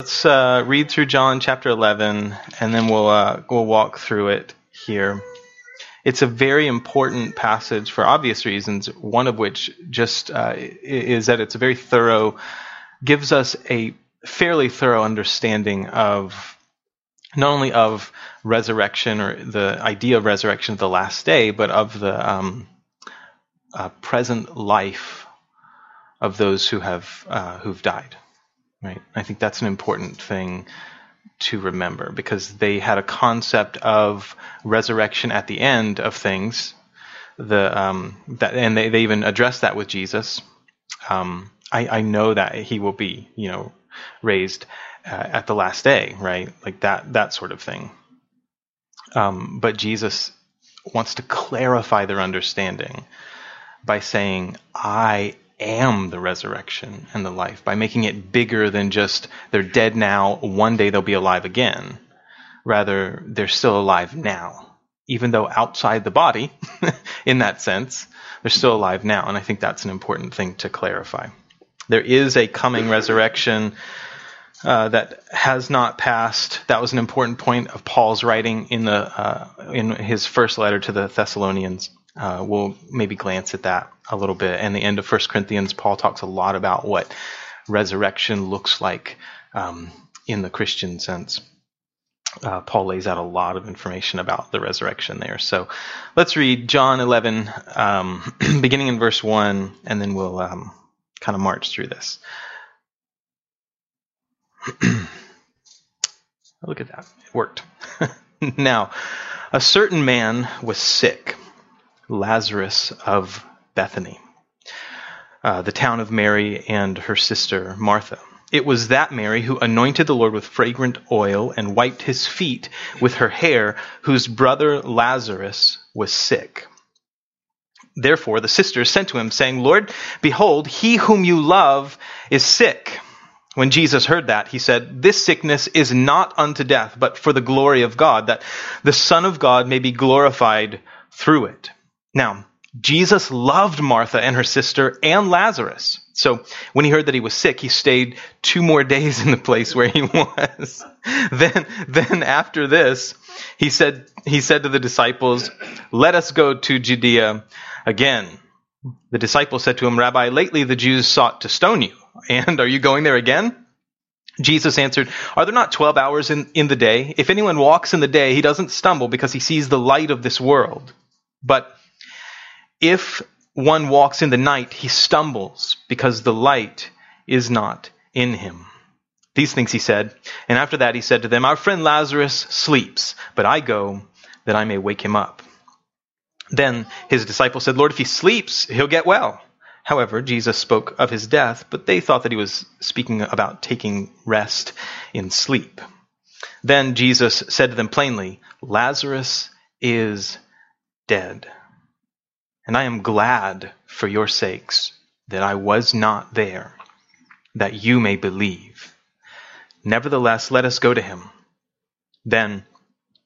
Let's uh, read through John chapter 11, and then we'll uh, we'll walk through it here. It's a very important passage for obvious reasons. One of which just uh, is that it's a very thorough, gives us a fairly thorough understanding of not only of resurrection or the idea of resurrection of the last day, but of the um, uh, present life of those who have uh, who've died. Right. I think that's an important thing to remember because they had a concept of resurrection at the end of things. The um, that and they, they even addressed that with Jesus. Um, I, I know that he will be you know raised uh, at the last day, right? Like that that sort of thing. Um, but Jesus wants to clarify their understanding by saying, "I am the resurrection and the life by making it bigger than just they're dead now, one day they'll be alive again. Rather, they're still alive now. Even though outside the body, in that sense, they're still alive now. And I think that's an important thing to clarify. There is a coming resurrection uh, that has not passed. That was an important point of Paul's writing in the uh, in his first letter to the Thessalonians. Uh, we'll maybe glance at that a little bit. And the end of First Corinthians, Paul talks a lot about what resurrection looks like um, in the Christian sense. Uh, Paul lays out a lot of information about the resurrection there. So let's read John 11, um, beginning in verse 1, and then we'll um, kind of march through this. Look at that. It worked. now, a certain man was sick Lazarus of Bethany, uh, the town of Mary and her sister Martha. It was that Mary who anointed the Lord with fragrant oil and wiped his feet with her hair, whose brother Lazarus was sick. Therefore the sisters sent to him, saying, Lord, behold, he whom you love is sick. When Jesus heard that, he said, This sickness is not unto death, but for the glory of God, that the Son of God may be glorified through it. Now, Jesus loved Martha and her sister and Lazarus. So when he heard that he was sick, he stayed two more days in the place where he was. then, then after this, he said, he said to the disciples, let us go to Judea again. The disciples said to him, Rabbi, lately the Jews sought to stone you. And are you going there again? Jesus answered, Are there not 12 hours in, in the day? If anyone walks in the day, he doesn't stumble because he sees the light of this world. But if one walks in the night, he stumbles because the light is not in him. These things he said, and after that he said to them, Our friend Lazarus sleeps, but I go that I may wake him up. Then his disciples said, Lord, if he sleeps, he'll get well. However, Jesus spoke of his death, but they thought that he was speaking about taking rest in sleep. Then Jesus said to them plainly, Lazarus is dead. And I am glad for your sakes that I was not there, that you may believe. Nevertheless, let us go to him. Then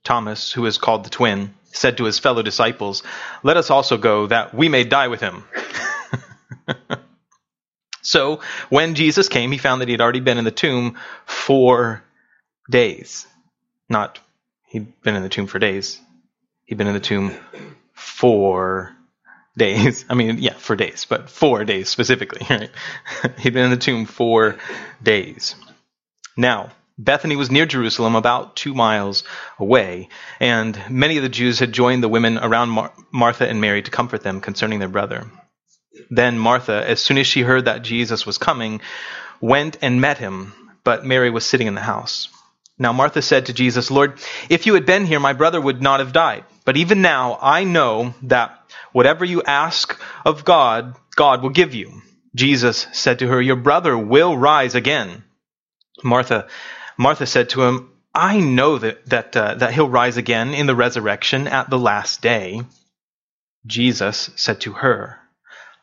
Thomas, who is called the twin, said to his fellow disciples, Let us also go, that we may die with him. so when Jesus came, he found that he had already been in the tomb four days. Not he'd been in the tomb for days. He'd been in the tomb for days. I mean, yeah, for days, but four days specifically, right? He'd been in the tomb four days. Now, Bethany was near Jerusalem, about two miles away, and many of the Jews had joined the women around Mar- Martha and Mary to comfort them concerning their brother. Then Martha, as soon as she heard that Jesus was coming, went and met him, but Mary was sitting in the house. Now Martha said to Jesus, Lord, if you had been here, my brother would not have died. But even now, I know that Whatever you ask of God, God will give you. Jesus said to her, Your brother will rise again. Martha, Martha said to him, I know that, that, uh, that he'll rise again in the resurrection at the last day. Jesus said to her,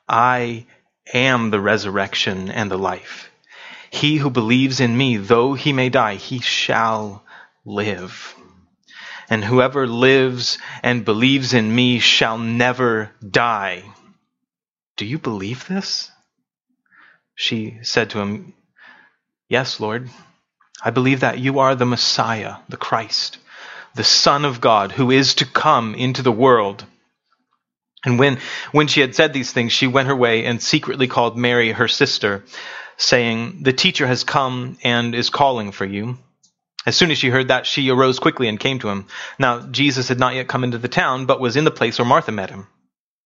I am the resurrection and the life. He who believes in me, though he may die, he shall live and whoever lives and believes in me shall never die. Do you believe this? She said to him, Yes, Lord. I believe that you are the Messiah, the Christ, the Son of God, who is to come into the world. And when, when she had said these things, she went her way and secretly called Mary, her sister, saying, The teacher has come and is calling for you. As soon as she heard that, she arose quickly and came to him. Now, Jesus had not yet come into the town, but was in the place where Martha met him.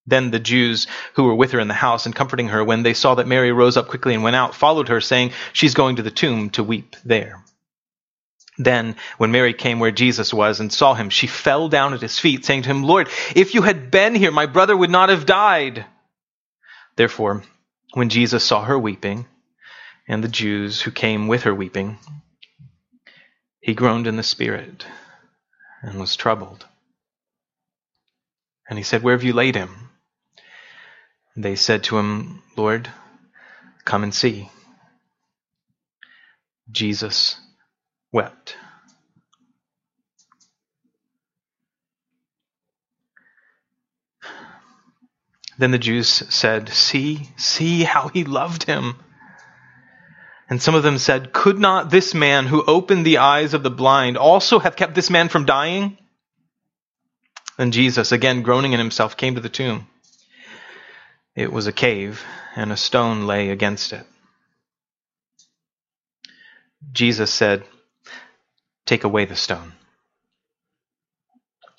Then the Jews who were with her in the house and comforting her, when they saw that Mary rose up quickly and went out, followed her, saying, She's going to the tomb to weep there. Then, when Mary came where Jesus was and saw him, she fell down at his feet, saying to him, Lord, if you had been here, my brother would not have died. Therefore, when Jesus saw her weeping, and the Jews who came with her weeping, he groaned in the spirit and was troubled. And he said, Where have you laid him? They said to him, Lord, come and see. Jesus wept. Then the Jews said, See, see how he loved him. And some of them said, Could not this man who opened the eyes of the blind also have kept this man from dying? Then Jesus, again groaning in himself, came to the tomb. It was a cave, and a stone lay against it. Jesus said, Take away the stone.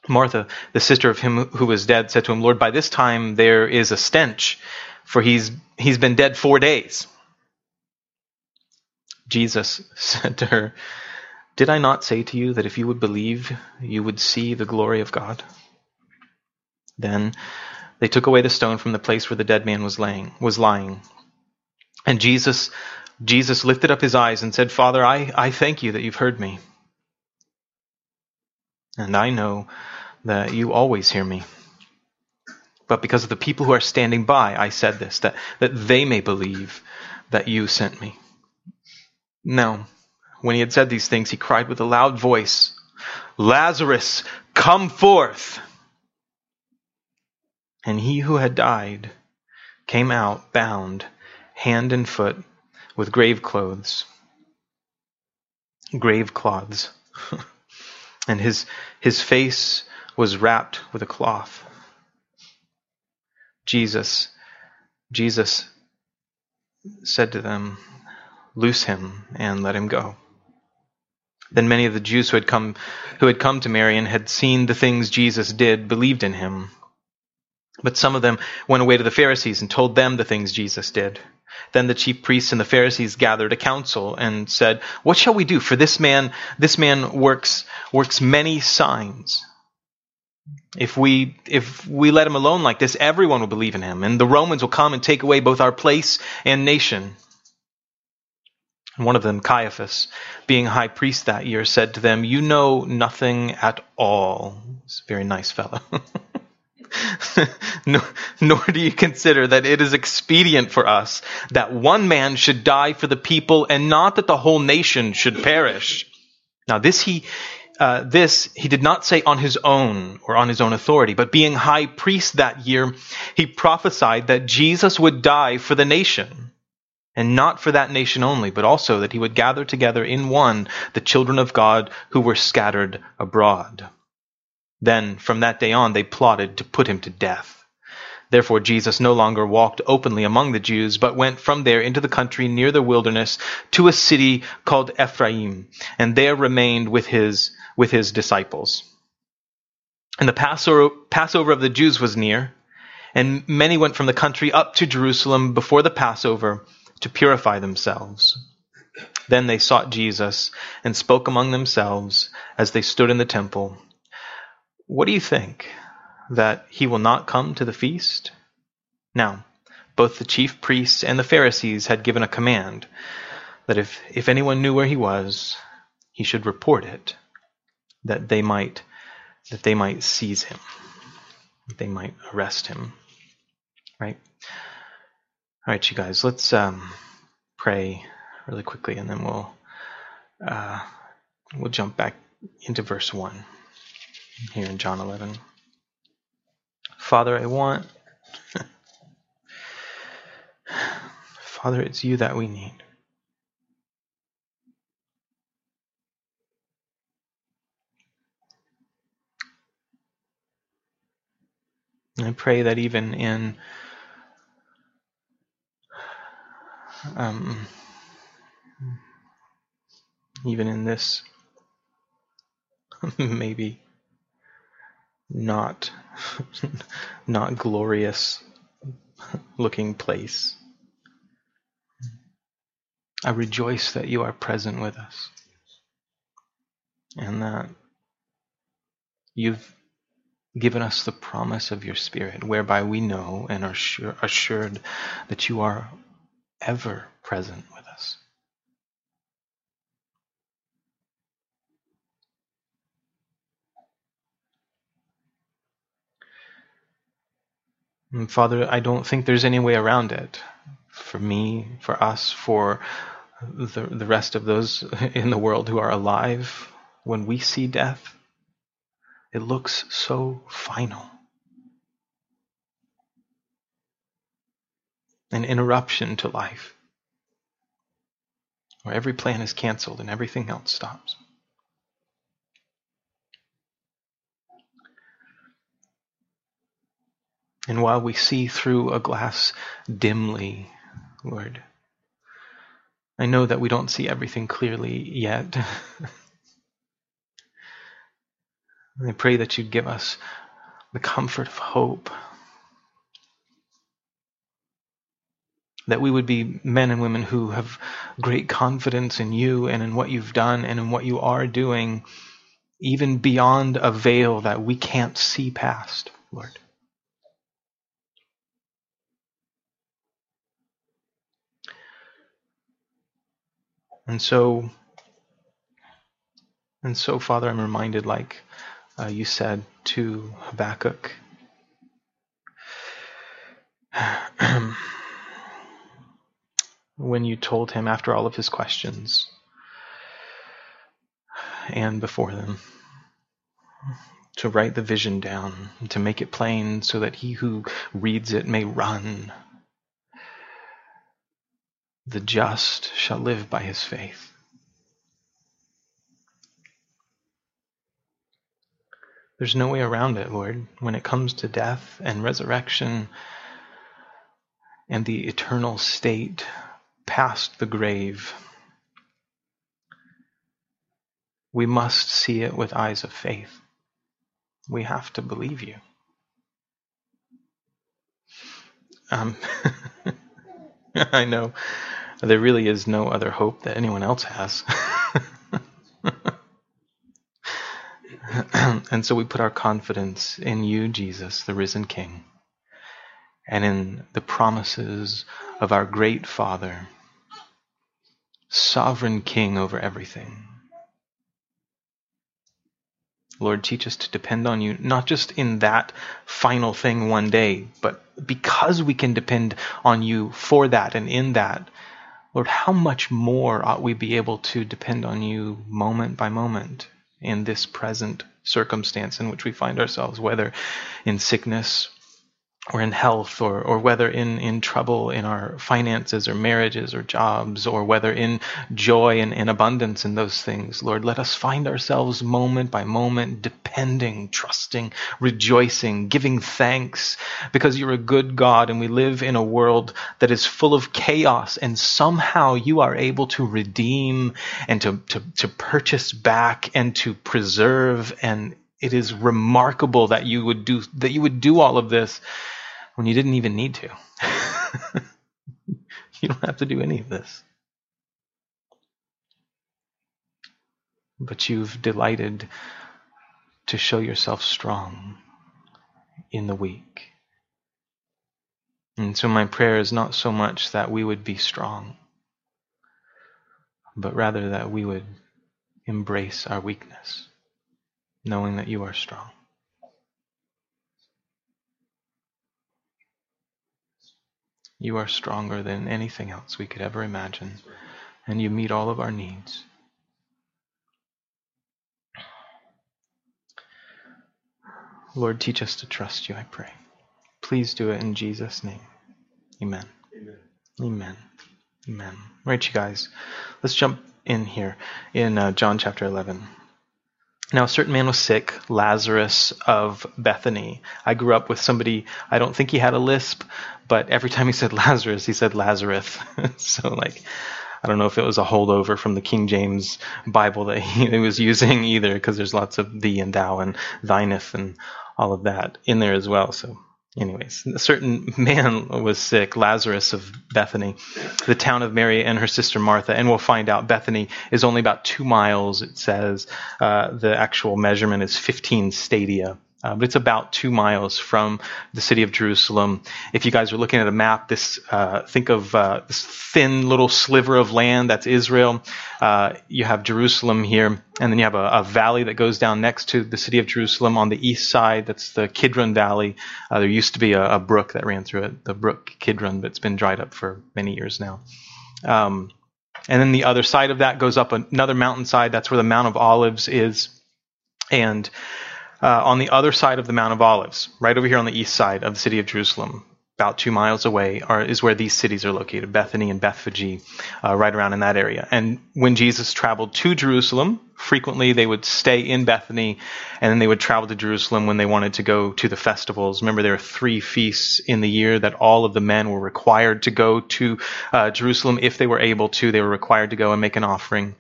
Martha, the sister of him who was dead, said to him, Lord, by this time there is a stench, for he's, he's been dead four days. Jesus said to her, Did I not say to you that if you would believe, you would see the glory of God? Then they took away the stone from the place where the dead man was laying was lying. And Jesus Jesus lifted up his eyes and said, Father, I, I thank you that you've heard me. And I know that you always hear me. But because of the people who are standing by, I said this, that, that they may believe that you sent me. Now, when he had said these things, he cried with a loud voice, Lazarus, come forth! And he who had died came out bound, hand and foot, with grave clothes. Grave cloths. and his, his face was wrapped with a cloth. Jesus, Jesus said to them, Loose him and let him go. Then many of the Jews who had come, who had come to Mary and had seen the things Jesus did believed in him. But some of them went away to the Pharisees and told them the things Jesus did. Then the chief priests and the Pharisees gathered a council and said, What shall we do? For this man, this man works, works many signs. If we, if we let him alone like this, everyone will believe in him, and the Romans will come and take away both our place and nation. One of them, Caiaphas, being high priest that year, said to them, You know nothing at all. He's a very nice fellow. nor, nor do you consider that it is expedient for us that one man should die for the people and not that the whole nation should perish. Now this he, uh, this he did not say on his own or on his own authority, but being high priest that year, he prophesied that Jesus would die for the nation. And not for that nation only, but also that he would gather together in one the children of God who were scattered abroad. Then, from that day on, they plotted to put him to death. Therefore, Jesus no longer walked openly among the Jews, but went from there into the country near the wilderness to a city called Ephraim, and there remained with his, with his disciples. And the Passover, Passover of the Jews was near, and many went from the country up to Jerusalem before the Passover to purify themselves. Then they sought Jesus and spoke among themselves as they stood in the temple. What do you think? That he will not come to the feast? Now, both the chief priests and the Pharisees had given a command that if, if anyone knew where he was, he should report it, that they might that they might seize him, that they might arrest him. Right? All right, you guys, let's um, pray really quickly, and then we'll uh, we'll jump back into verse one here in John eleven. Father, I want. Father, it's you that we need. I pray that even in um, even in this maybe not not glorious looking place. I rejoice that you are present with us and that you've given us the promise of your Spirit, whereby we know and are sure, assured that you are ever present with us. And Father, I don't think there's any way around it. For me, for us, for the, the rest of those in the world who are alive, when we see death, it looks so final. An interruption to life, where every plan is canceled and everything else stops. And while we see through a glass dimly, Lord, I know that we don't see everything clearly yet. I pray that you'd give us the comfort of hope. That we would be men and women who have great confidence in you and in what you've done and in what you are doing, even beyond a veil that we can't see past, Lord. And so, and so, Father, I'm reminded, like uh, you said to Habakkuk, when you told him after all of his questions and before them to write the vision down, to make it plain so that he who reads it may run the just shall live by his faith. There's no way around it, Lord, when it comes to death and resurrection and the eternal state past the grave. We must see it with eyes of faith. We have to believe you. Um, I know there really is no other hope that anyone else has. and so we put our confidence in you, Jesus, the risen King, and in the promises of our great Father, sovereign King over everything. Lord, teach us to depend on you, not just in that final thing one day, but because we can depend on you for that and in that, Lord, how much more ought we be able to depend on you moment by moment in this present circumstance in which we find ourselves, whether in sickness or in health or, or whether in, in trouble in our finances or marriages or jobs or whether in joy and in abundance in those things. Lord, let us find ourselves moment by moment depending, trusting, rejoicing, giving thanks because you're a good God and we live in a world that is full of chaos and somehow you are able to redeem and to, to, to purchase back and to preserve and it is remarkable that you would do that you would do all of this when you didn't even need to. you don't have to do any of this. But you've delighted to show yourself strong in the weak. And so my prayer is not so much that we would be strong, but rather that we would embrace our weakness knowing that you are strong. You are stronger than anything else we could ever imagine, and you meet all of our needs. Lord, teach us to trust you, I pray. Please do it in Jesus' name. Amen. Amen. Amen. Amen. Right, you guys. Let's jump in here in uh, John chapter 11. Now, a certain man was sick, Lazarus of Bethany. I grew up with somebody, I don't think he had a lisp, but every time he said Lazarus, he said Lazarus. so, like, I don't know if it was a holdover from the King James Bible that he, he was using either, because there's lots of thee and thou and thyneth and all of that in there as well. So, anyways, a certain man was sick, Lazarus of Bethany, the town of Mary and her sister Martha. And we'll find out Bethany is only about two miles, it says. Uh, the actual measurement is 15 stadia. Uh, but it's about two miles from the city of Jerusalem. If you guys are looking at a map, this uh, think of uh, this thin little sliver of land that's Israel. Uh, you have Jerusalem here, and then you have a, a, valley that goes down next to the city of Jerusalem on the east side. That's the Kidron Valley. Uh, there used to be a, a, brook that ran through it, the brook Kidron, but it's been dried up for many years now. Um, and then the other side of that goes up another mountainside. That's where the Mount of Olives is, and uh, on the other side of the Mount of Olives, right over here on the east side of the city of Jerusalem, about two miles away, are, is where these cities are located Bethany and Bethphage, uh, right around in that area. And when Jesus traveled to Jerusalem, frequently they would stay in Bethany and then they would travel to Jerusalem when they wanted to go to the festivals. Remember, there are three feasts in the year that all of the men were required to go to uh, Jerusalem if they were able to. They were required to go and make an offering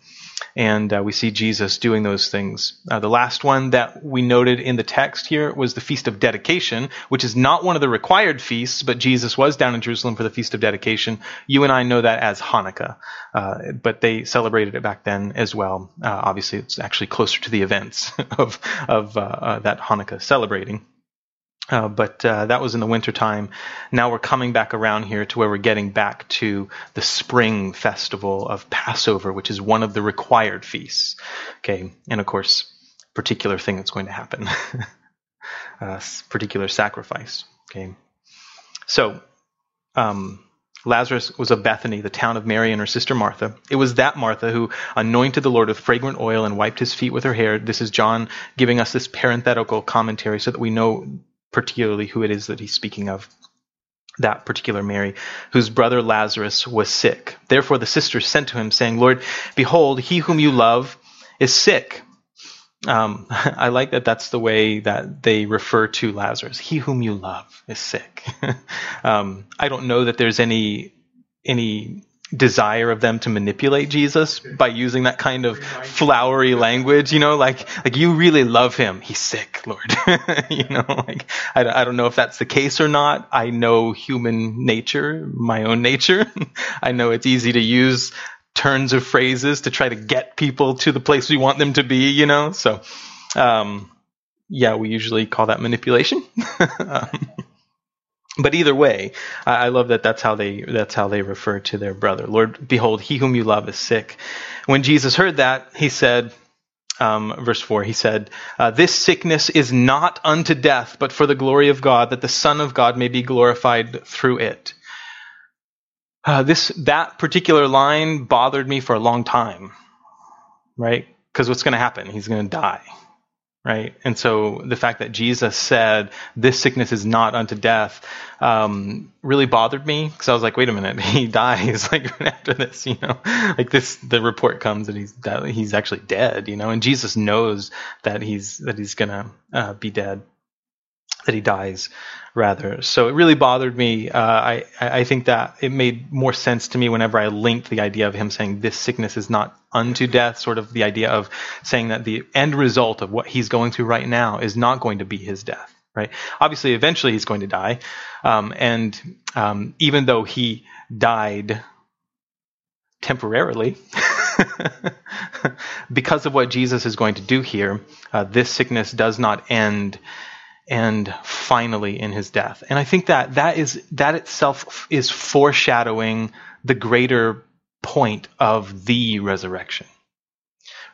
and uh, we see Jesus doing those things. Uh, the last one that we noted in the text here was the Feast of Dedication, which is not one of the required feasts, but Jesus was down in Jerusalem for the Feast of Dedication. You and I know that as Hanukkah, uh, but they celebrated it back then as well. Uh, obviously, it's actually closer to the events of, of uh, uh, that Hanukkah celebrating. Uh, but uh, that was in the wintertime. Now we're coming back around here to where we're getting back to the spring festival of Passover, which is one of the required feasts. Okay, and of course, particular thing that's going to happen, uh, particular sacrifice. Okay, so um, Lazarus was of Bethany, the town of Mary and her sister Martha. It was that Martha who anointed the Lord with fragrant oil and wiped his feet with her hair. This is John giving us this parenthetical commentary so that we know particularly who it is that he's speaking of that particular Mary, whose brother Lazarus was sick. Therefore the sisters sent to him, saying, Lord, behold, he whom you love is sick. Um, I like that that's the way that they refer to Lazarus. He whom you love is sick. um, I don't know that there's any any desire of them to manipulate Jesus by using that kind of flowery language, you know, like, like you really love him. He's sick, Lord. you know, like, I, I don't know if that's the case or not. I know human nature, my own nature. I know it's easy to use turns of phrases to try to get people to the place we want them to be, you know, so, um, yeah, we usually call that manipulation. um, but either way, I love that that's how they that's how they refer to their brother. Lord, behold, he whom you love is sick. When Jesus heard that, he said, um, verse four, he said, uh, "This sickness is not unto death, but for the glory of God, that the Son of God may be glorified through it." Uh, this that particular line bothered me for a long time, right? Because what's going to happen? He's going to die right? And so the fact that Jesus said, This sickness is not unto death, um, really bothered me because I was like, Wait a minute, he dies like right after this, you know? Like this, the report comes that he's that he's actually dead, you know, and Jesus knows that he's that he's gonna uh, be dead, that he dies rather. So it really bothered me. Uh, I I think that it made more sense to me whenever I linked the idea of him saying this sickness is not unto death, sort of the idea of saying that the end result of what he's going through right now is not going to be his death. Right? Obviously, eventually he's going to die, um, and um, even though he died temporarily. because of what Jesus is going to do here, uh, this sickness does not end and finally in his death. And I think that that is that itself is foreshadowing the greater point of the resurrection.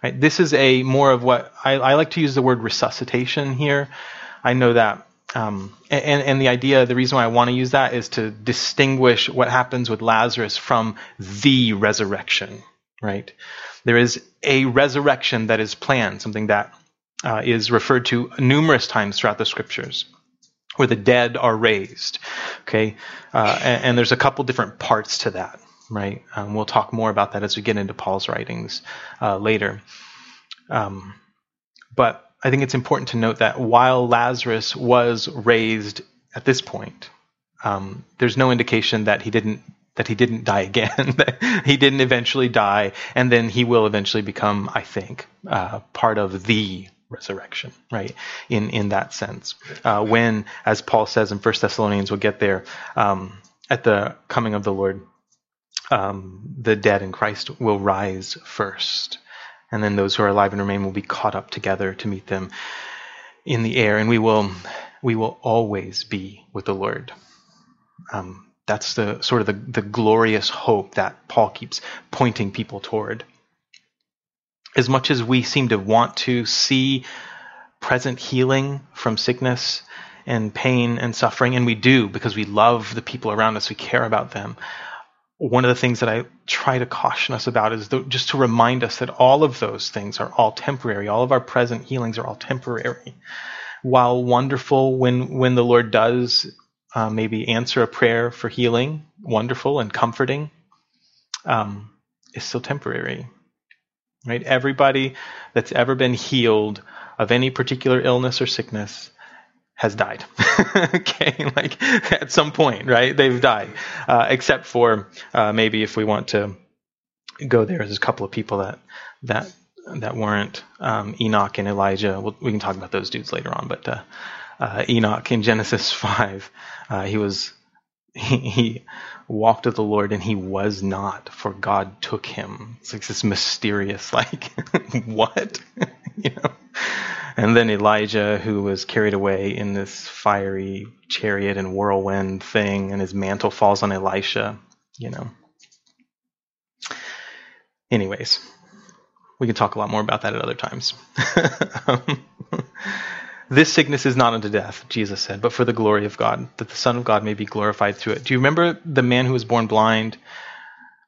Right? This is a more of what I, I like to use the word resuscitation here. I know that um, and, and the idea, the reason why I want to use that is to distinguish what happens with Lazarus from the resurrection, right? There is a resurrection that is planned, something that uh, is referred to numerous times throughout the scriptures where the dead are raised. Okay, uh, and, and, there's a couple different parts to that, right? Um, we'll talk more about that as we get into Paul's writings uh, later. Um, but I think it's important to note that while Lazarus was raised at this point, um, there's no indication that he didn't that he didn't die again, that he didn't eventually die, and then he will eventually become, I think, uh, part of the resurrection, right? In in that sense, uh, when, as Paul says in First Thessalonians, we'll get there um, at the coming of the Lord, um, the dead in Christ will rise first, and then those who are alive and remain will be caught up together to meet them in the air, and we will we will always be with the Lord. Um, that's the sort of the, the glorious hope that Paul keeps pointing people toward. As much as we seem to want to see present healing from sickness and pain and suffering, and we do because we love the people around us, we care about them. One of the things that I try to caution us about is the, just to remind us that all of those things are all temporary. All of our present healings are all temporary. While wonderful when when the Lord does uh, maybe answer a prayer for healing, wonderful and comforting, um, is still temporary. Right? Everybody that's ever been healed of any particular illness or sickness has died. okay, like at some point, right? They've died, uh, except for uh, maybe if we want to go there, there's a couple of people that that that weren't um, Enoch and Elijah. We'll, we can talk about those dudes later on, but uh, uh, Enoch in Genesis 5. Uh, he was he, walked with the Lord and he was not, for God took him. It's like this mysterious, like what, you know. And then Elijah, who was carried away in this fiery chariot and whirlwind thing, and his mantle falls on Elisha, you know. Anyways, we can talk a lot more about that at other times. um, this sickness is not unto death, Jesus said, but for the glory of God, that the Son of God may be glorified through it. Do you remember the man who was born blind?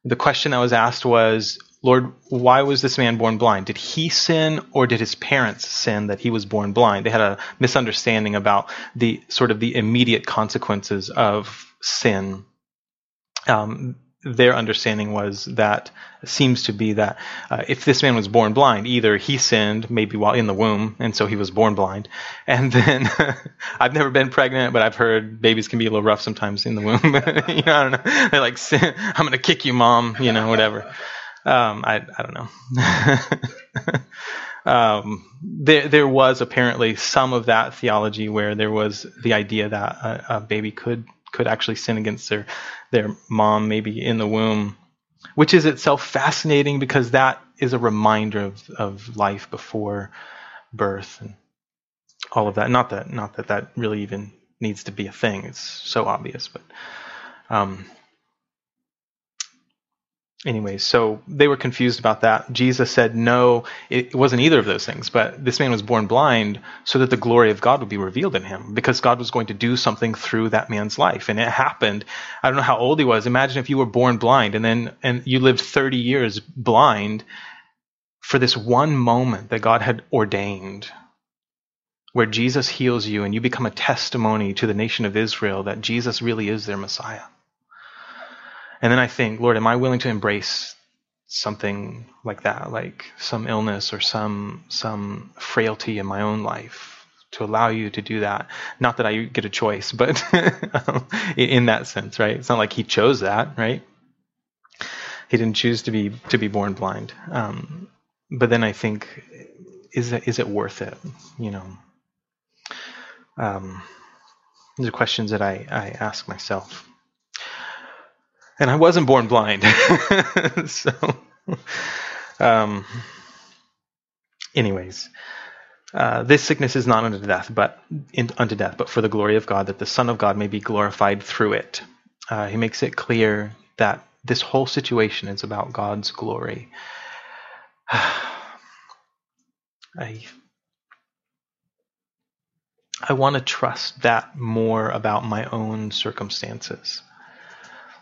The question that was asked was, Lord, why was this man born blind? Did he sin or did his parents sin that he was born blind? They had a misunderstanding about the sort of the immediate consequences of sin. Um, their understanding was that seems to be that uh, if this man was born blind, either he sinned maybe while in the womb, and so he was born blind, and then I've never been pregnant, but I've heard babies can be a little rough sometimes in the womb. you know, I don't know. They're like, "I'm going to kick you, mom," you know, whatever. Um, I I don't know. um, there there was apparently some of that theology where there was the idea that a, a baby could could actually sin against their their mom maybe in the womb, which is itself fascinating because that is a reminder of, of life before birth and all of that. Not that not that that really even needs to be a thing. It's so obvious, but um, Anyways, so they were confused about that. Jesus said, no, it wasn't either of those things, but this man was born blind so that the glory of God would be revealed in him because God was going to do something through that man's life. And it happened. I don't know how old he was. Imagine if you were born blind and then, and you lived 30 years blind for this one moment that God had ordained where Jesus heals you and you become a testimony to the nation of Israel that Jesus really is their Messiah. And then I think, Lord, am I willing to embrace something like that, like some illness or some some frailty in my own life to allow you to do that? Not that I get a choice, but in that sense, right? It's not like he chose that, right? He didn't choose to be to be born blind. Um, but then I think, is it is it worth it? You know. Um, these are questions that I, I ask myself and I wasn't born blind. so, um, anyways, uh, this sickness is not unto death, but in, unto death, but for the glory of God, that the Son of God may be glorified through it. Uh, he makes it clear that this whole situation is about God's glory. I I want to trust that more about my own circumstances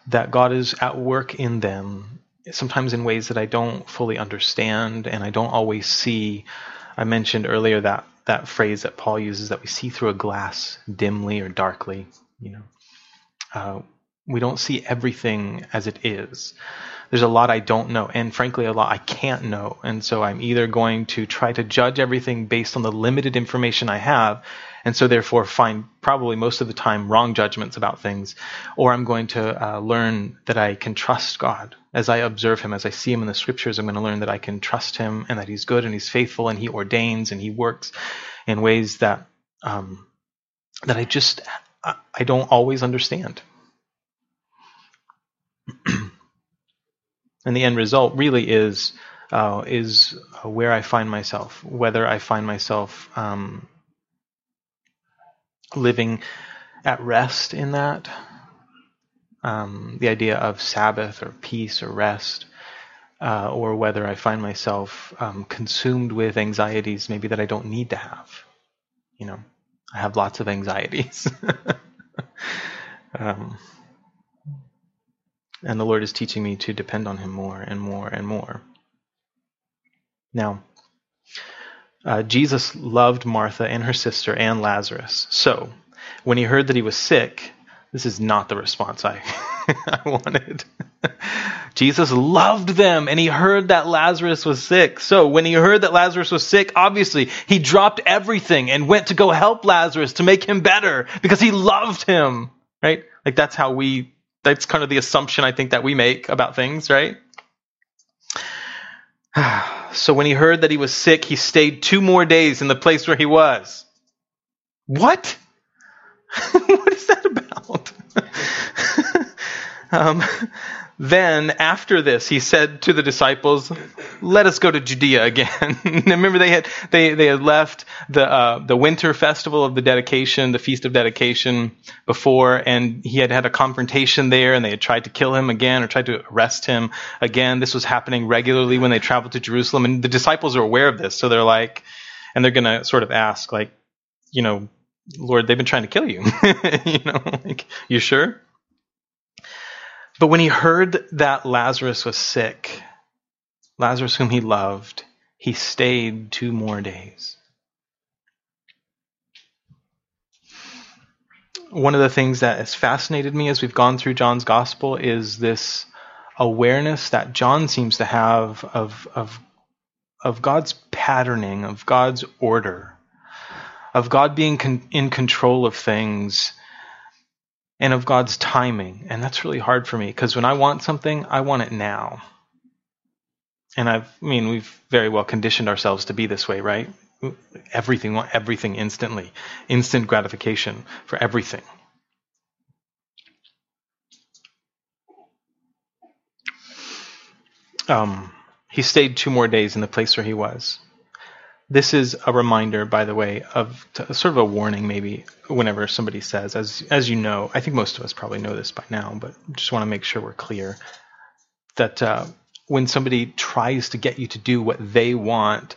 that God is at work in them, sometimes in ways that I don't fully understand and I don't always see. I mentioned earlier that that phrase that Paul uses that we see through a glass dimly or darkly. You know, uh, We don't see everything as it is. There's a lot I don't know, and frankly, a lot I can't know. And so I'm either going to try to judge everything based on the limited information I have, and so therefore find probably most of the time wrong judgments about things, or I'm going to uh, learn that I can trust God. As I observe Him, as I see Him in the scriptures, I'm going to learn that I can trust Him and that He's good and He's faithful and He ordains and He works in ways that um, that I just I don't always understand. and the end result really is uh, is where I find myself, whether I find myself um, living at rest in that, um, the idea of Sabbath or peace or rest, uh, or whether I find myself um, consumed with anxieties maybe that I don't need to have. You know, I have lots of anxieties. um, and the Lord is teaching me to depend on Him more and more and more. Now, uh, Jesus loved Martha and her sister and Lazarus. So, when he heard that he was sick, this is not the response I, I wanted. Jesus loved them and he heard that Lazarus was sick. So when he heard that Lazarus was sick, obviously he dropped everything and went to go help Lazarus to make him better because he loved him, right? Like that's how we, that's kind of the assumption I think that we make about things, right? so when he heard that he was sick, he stayed two more days in the place where he was. What? what is that about? um, then after this, he said to the disciples, "Let us go to Judea again." Remember, they had they they had left the uh, the winter festival of the dedication, the feast of dedication, before, and he had had a confrontation there, and they had tried to kill him again or tried to arrest him again. This was happening regularly when they traveled to Jerusalem, and the disciples are aware of this, so they're like, and they're going to sort of ask, like, you know, Lord, they've been trying to kill you. you know, like, you sure? But when he heard that Lazarus was sick, Lazarus whom he loved, he stayed two more days. One of the things that has fascinated me as we've gone through John's gospel is this awareness that John seems to have of, of, of God's patterning, of God's order, of God being con- in control of things and of God's timing. And that's really hard for me because when I want something, I want it now. And I've, I mean, we've very well conditioned ourselves to be this way, right? Everything, everything instantly, instant gratification for everything. Um, he stayed two more days in the place where he was. This is a reminder, by the way, of sort of a warning, maybe whenever somebody says, as as you know, I think most of us probably know this by now, but just want to make sure we're clear that uh, when somebody tries to get you to do what they want,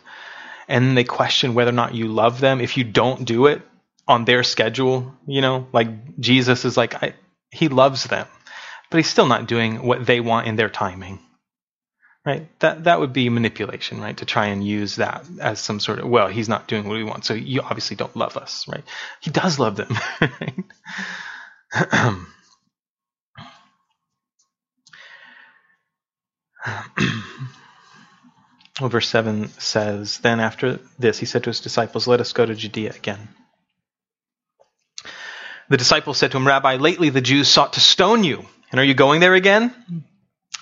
and they question whether or not you love them, if you don't do it on their schedule, you know, like Jesus is like, I, he loves them, but he's still not doing what they want in their timing right? That that would be manipulation, right? To try and use that as some sort of well, he's not doing what we want, so you obviously don't love us, right? He does love them, right? well, verse 7 says, Then after this, he said to his disciples, Let us go to Judea again. The disciples said to him, Rabbi, lately the Jews sought to stone you, and are you going there again?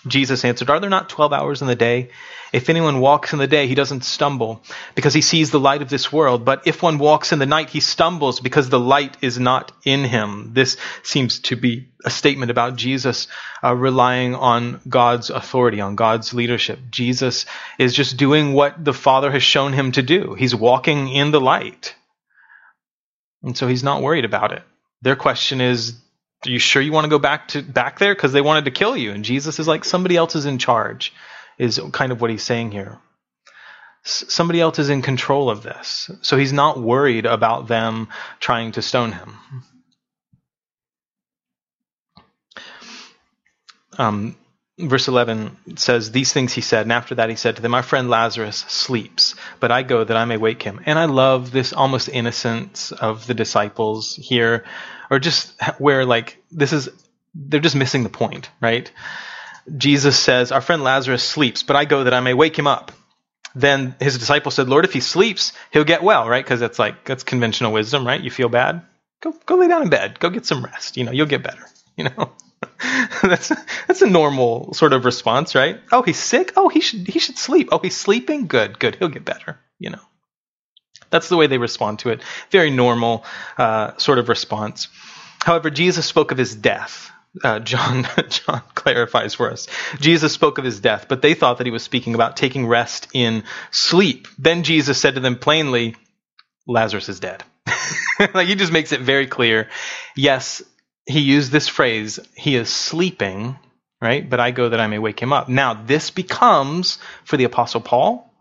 Jesus answered, Are there not 12 hours in the day? If anyone walks in the day, he doesn't stumble because he sees the light of this world. But if one walks in the night, he stumbles because the light is not in him. This seems to be a statement about Jesus uh, relying on God's authority, on God's leadership. Jesus is just doing what the Father has shown him to do. He's walking in the light. And so he's not worried about it. Their question is, are you sure you want to go back to back there? Because they wanted to kill you. And jesus is like somebody else is in charge is kind of what he's saying here. S- somebody else is in control of this. So he's not worried about them trying to stone him. Um, verse 11 says these things he said and after that he said to them my friend lazarus sleeps but i go that i may wake him and i love this almost innocence of the disciples here or just where like this is they're just missing the point, right? Jesus says, Our friend Lazarus sleeps, but I go that I may wake him up. Then his disciple said, Lord, if he sleeps, he'll get well, right? Because that's like, that's conventional wisdom, right? You feel bad? Go, go lay down in bed. Go get some rest. You know, you'll get better. You know, that's that's a normal sort of response, right? Oh, he's sick. Oh, he should he should sleep. Oh, he's sleeping. Good, good. He'll get better. You know, that's the way they respond to it. Very normal uh, sort of response. However, Jesus spoke of his death. Uh, John John clarifies for us. Jesus spoke of his death, but they thought that he was speaking about taking rest in sleep. Then Jesus said to them plainly, "Lazarus is dead." like he just makes it very clear. Yes, he used this phrase, he is sleeping, right? But I go that I may wake him up. Now, this becomes, for the Apostle Paul,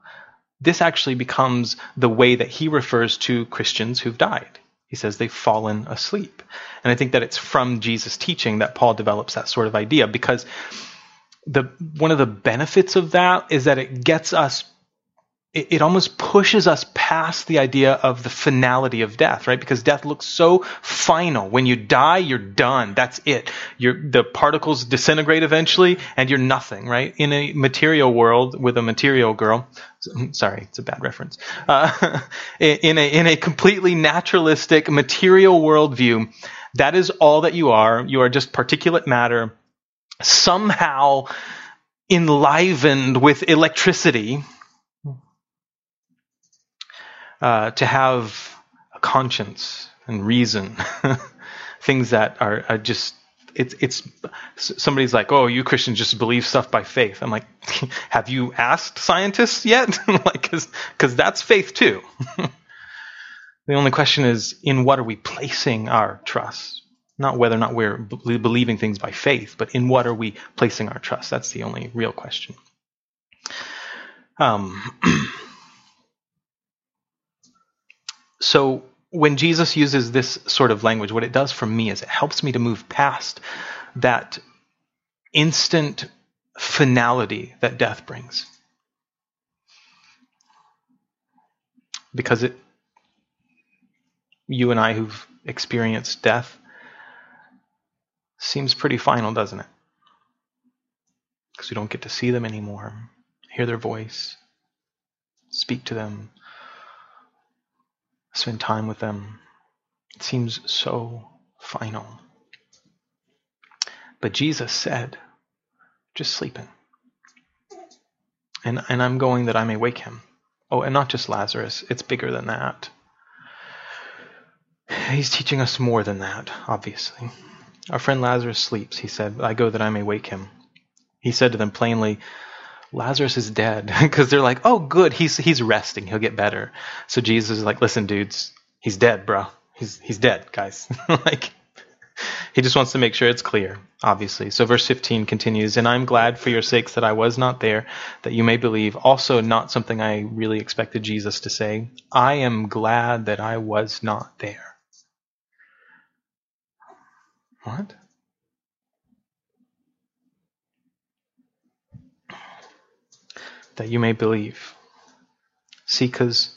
this actually becomes the way that he refers to Christians who've died. He says they've fallen asleep. And I think that it's from Jesus' teaching that Paul develops that sort of idea because the one of the benefits of that is that it gets us it, it almost pushes us past the idea of the finality of death, right? Because death looks so final. When you die, you're done. That's it. You're, the particles disintegrate eventually, and you're nothing, right? In a material world with a material girl, sorry, it's a bad reference. Uh, in a in a completely naturalistic material worldview, that is all that you are. You are just particulate matter, somehow enlivened with electricity uh, to have a conscience and reason, things that are, are just it's it's somebody's like, oh, you Christians just believe stuff by faith. I'm like, have you asked scientists yet? like, because because that's faith too. the only question is, in what are we placing our trust? Not whether or not we're b- believing things by faith, but in what are we placing our trust? That's the only real question. Um, So when Jesus uses this sort of language, what it does for me is it helps me to move past that instant finality that death brings. Because it you and I who've experienced death seems pretty final, doesn't it? Because we don't get to see them anymore, hear their voice, speak to them, spend time with them. It seems so final. But Jesus said, just sleeping. And, and I'm going that I may wake him. Oh, and not just Lazarus, it's bigger than that. He's teaching us more than that, obviously. Our friend Lazarus sleeps, he said, I go that I may wake him. He said to them plainly, Lazarus is dead because they're like, oh, good, he's he's resting, he'll get better. So Jesus is like, listen, dudes, he's dead, bro. He's he's dead, guys. like he just wants to make sure it's clear, obviously. So verse 15 continues, and I'm glad for your sakes that I was not there, that you may believe. Also, not something I really expected Jesus to say. I am glad that I was not there. What? That you may believe. See, because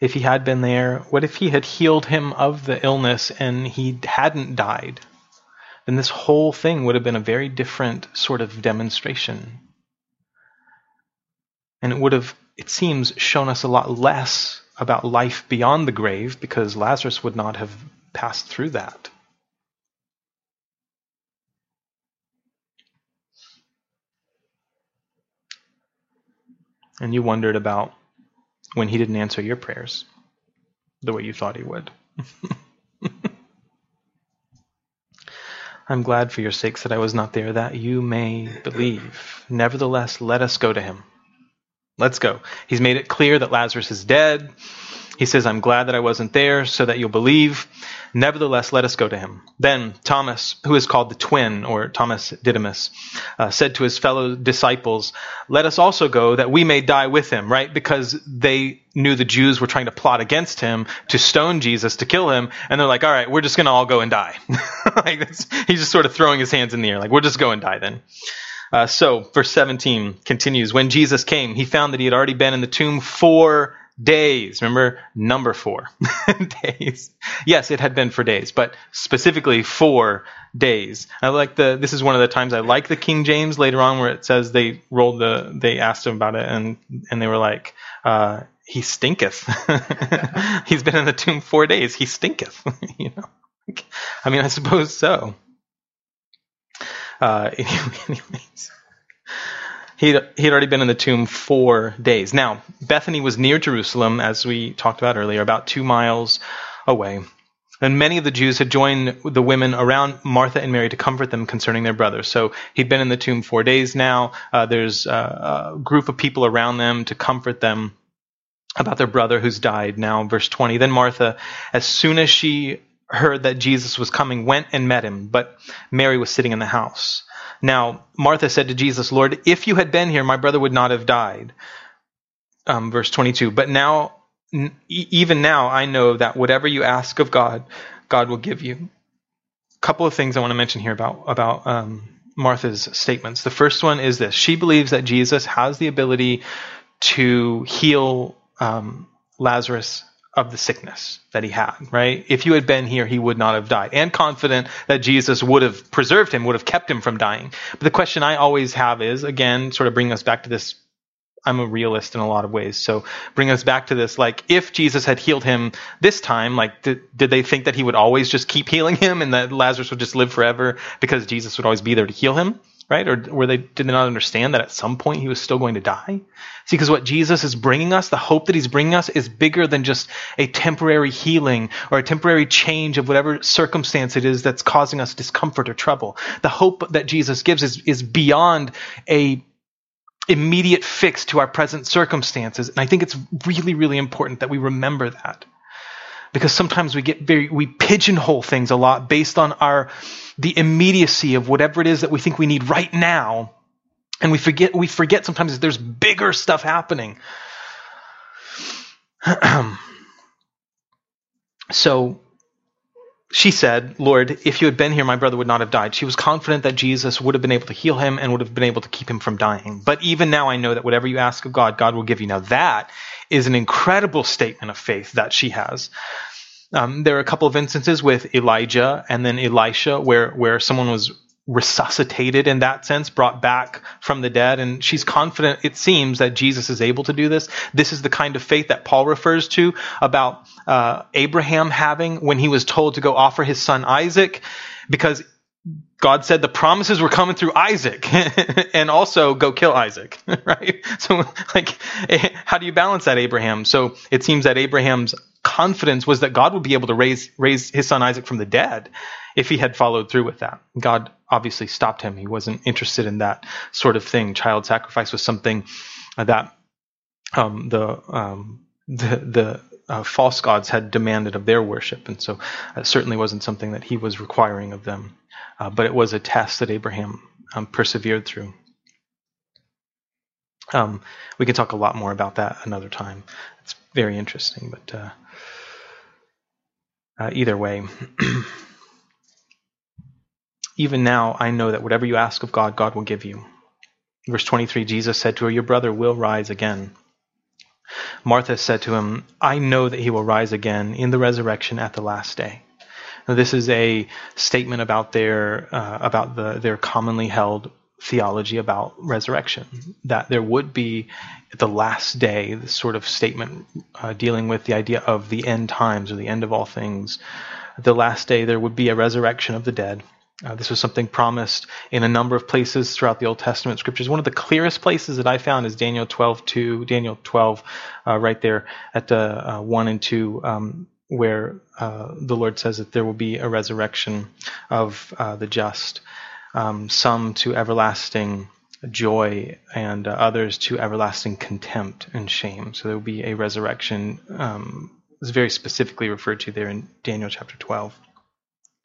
if he had been there, what if he had healed him of the illness and he hadn't died? Then this whole thing would have been a very different sort of demonstration. And it would have, it seems, shown us a lot less about life beyond the grave because Lazarus would not have passed through that. And you wondered about when he didn't answer your prayers the way you thought he would. I'm glad for your sakes that I was not there, that you may believe. Nevertheless, let us go to him. Let's go. He's made it clear that Lazarus is dead. He says, I'm glad that I wasn't there so that you'll believe. Nevertheless, let us go to him. Then Thomas, who is called the twin, or Thomas Didymus, uh, said to his fellow disciples, Let us also go that we may die with him, right? Because they knew the Jews were trying to plot against him to stone Jesus, to kill him. And they're like, All right, we're just going to all go and die. like he's just sort of throwing his hands in the air, like, We'll just go and die then. Uh, so, verse 17 continues When Jesus came, he found that he had already been in the tomb four days. Remember, number four days. Yes, it had been for days, but specifically four days. I like the. This is one of the times I like the King James later on, where it says they rolled the. They asked him about it, and and they were like, uh, "He stinketh." He's been in the tomb four days. He stinketh. you know. I mean, I suppose so. Uh, anyways he he had already been in the tomb four days. Now, Bethany was near Jerusalem, as we talked about earlier, about two miles away. And many of the Jews had joined the women around Martha and Mary to comfort them concerning their brother. So he'd been in the tomb four days now. Uh, there's a, a group of people around them to comfort them about their brother who's died. Now, verse 20. Then Martha, as soon as she heard that Jesus was coming, went and met him, but Mary was sitting in the house. Now, Martha said to Jesus, Lord, if you had been here, my brother would not have died. Um, verse 22. But now, n- even now, I know that whatever you ask of God, God will give you. A couple of things I want to mention here about, about um, Martha's statements. The first one is this she believes that Jesus has the ability to heal um, Lazarus of the sickness that he had, right? If you had been here, he would not have died. And confident that Jesus would have preserved him, would have kept him from dying. But the question I always have is, again, sort of bringing us back to this. I'm a realist in a lot of ways. So bring us back to this. Like, if Jesus had healed him this time, like, did, did they think that he would always just keep healing him and that Lazarus would just live forever because Jesus would always be there to heal him? Right? Or were they did they not understand that at some point he was still going to die? See, because what Jesus is bringing us, the hope that he's bringing us, is bigger than just a temporary healing or a temporary change of whatever circumstance it is that's causing us discomfort or trouble. The hope that Jesus gives is, is beyond a immediate fix to our present circumstances. And I think it's really, really important that we remember that because sometimes we get very we pigeonhole things a lot based on our the immediacy of whatever it is that we think we need right now. And we forget we forget sometimes that there's bigger stuff happening. So she said, Lord, if you had been here, my brother would not have died. She was confident that Jesus would have been able to heal him and would have been able to keep him from dying. But even now, I know that whatever you ask of God, God will give you. Now, that is an incredible statement of faith that she has. Um, there are a couple of instances with Elijah and then Elisha where, where someone was resuscitated in that sense, brought back from the dead. And she's confident, it seems, that Jesus is able to do this. This is the kind of faith that Paul refers to about uh, Abraham having when he was told to go offer his son Isaac, because God said the promises were coming through Isaac and also go kill Isaac, right? So, like, how do you balance that, Abraham? So it seems that Abraham's confidence was that God would be able to raise, raise his son Isaac from the dead if he had followed through with that. God obviously stopped him. He wasn't interested in that sort of thing. Child sacrifice was something that um, the, um, the, the, uh, false gods had demanded of their worship, and so it certainly wasn't something that he was requiring of them. Uh, but it was a test that Abraham um, persevered through. Um, we can talk a lot more about that another time. It's very interesting, but uh, uh, either way, even now I know that whatever you ask of God, God will give you. Verse 23 Jesus said to her, Your brother will rise again. Martha said to him, I know that he will rise again in the resurrection at the last day. Now, this is a statement about their uh, about the their commonly held theology about resurrection. That there would be at the last day, this sort of statement uh, dealing with the idea of the end times or the end of all things. The last day there would be a resurrection of the dead. Uh, this was something promised in a number of places throughout the Old Testament scriptures. One of the clearest places that I found is Daniel 12, 2, Daniel 12, uh, right there at uh, 1 and 2, um, where uh, the Lord says that there will be a resurrection of uh, the just, um, some to everlasting joy and uh, others to everlasting contempt and shame. So there will be a resurrection. Um, is very specifically referred to there in Daniel chapter 12.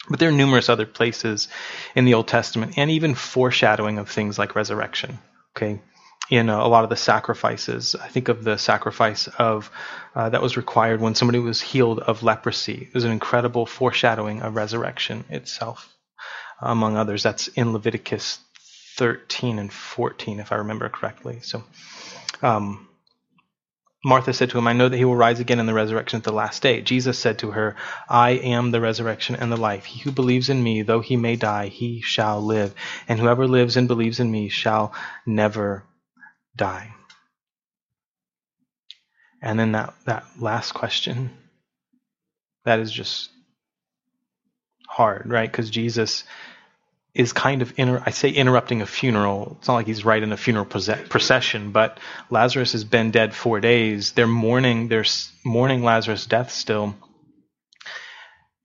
But there are numerous other places in the Old Testament and even foreshadowing of things like resurrection. Okay, in a, lot of the sacrifices. I think of the sacrifice of uh, that was required when somebody was healed of leprosy. It was an incredible foreshadowing of resurrection itself, among others. That's in Leviticus 13 and 14, if I remember correctly. So, um, Martha said to him, I know that he will rise again in the resurrection at the last day. Jesus said to her, I am the resurrection and the life. He who believes in me, though he may die, he shall live. And whoever lives and believes in me shall never die. And then that, that last question, that is just hard, right? Because Jesus is kind of inter- I say interrupting a funeral. It's not like he's right in a funeral procession, but Lazarus has been dead four days. They're mourning. They're mourning Lazarus' death still,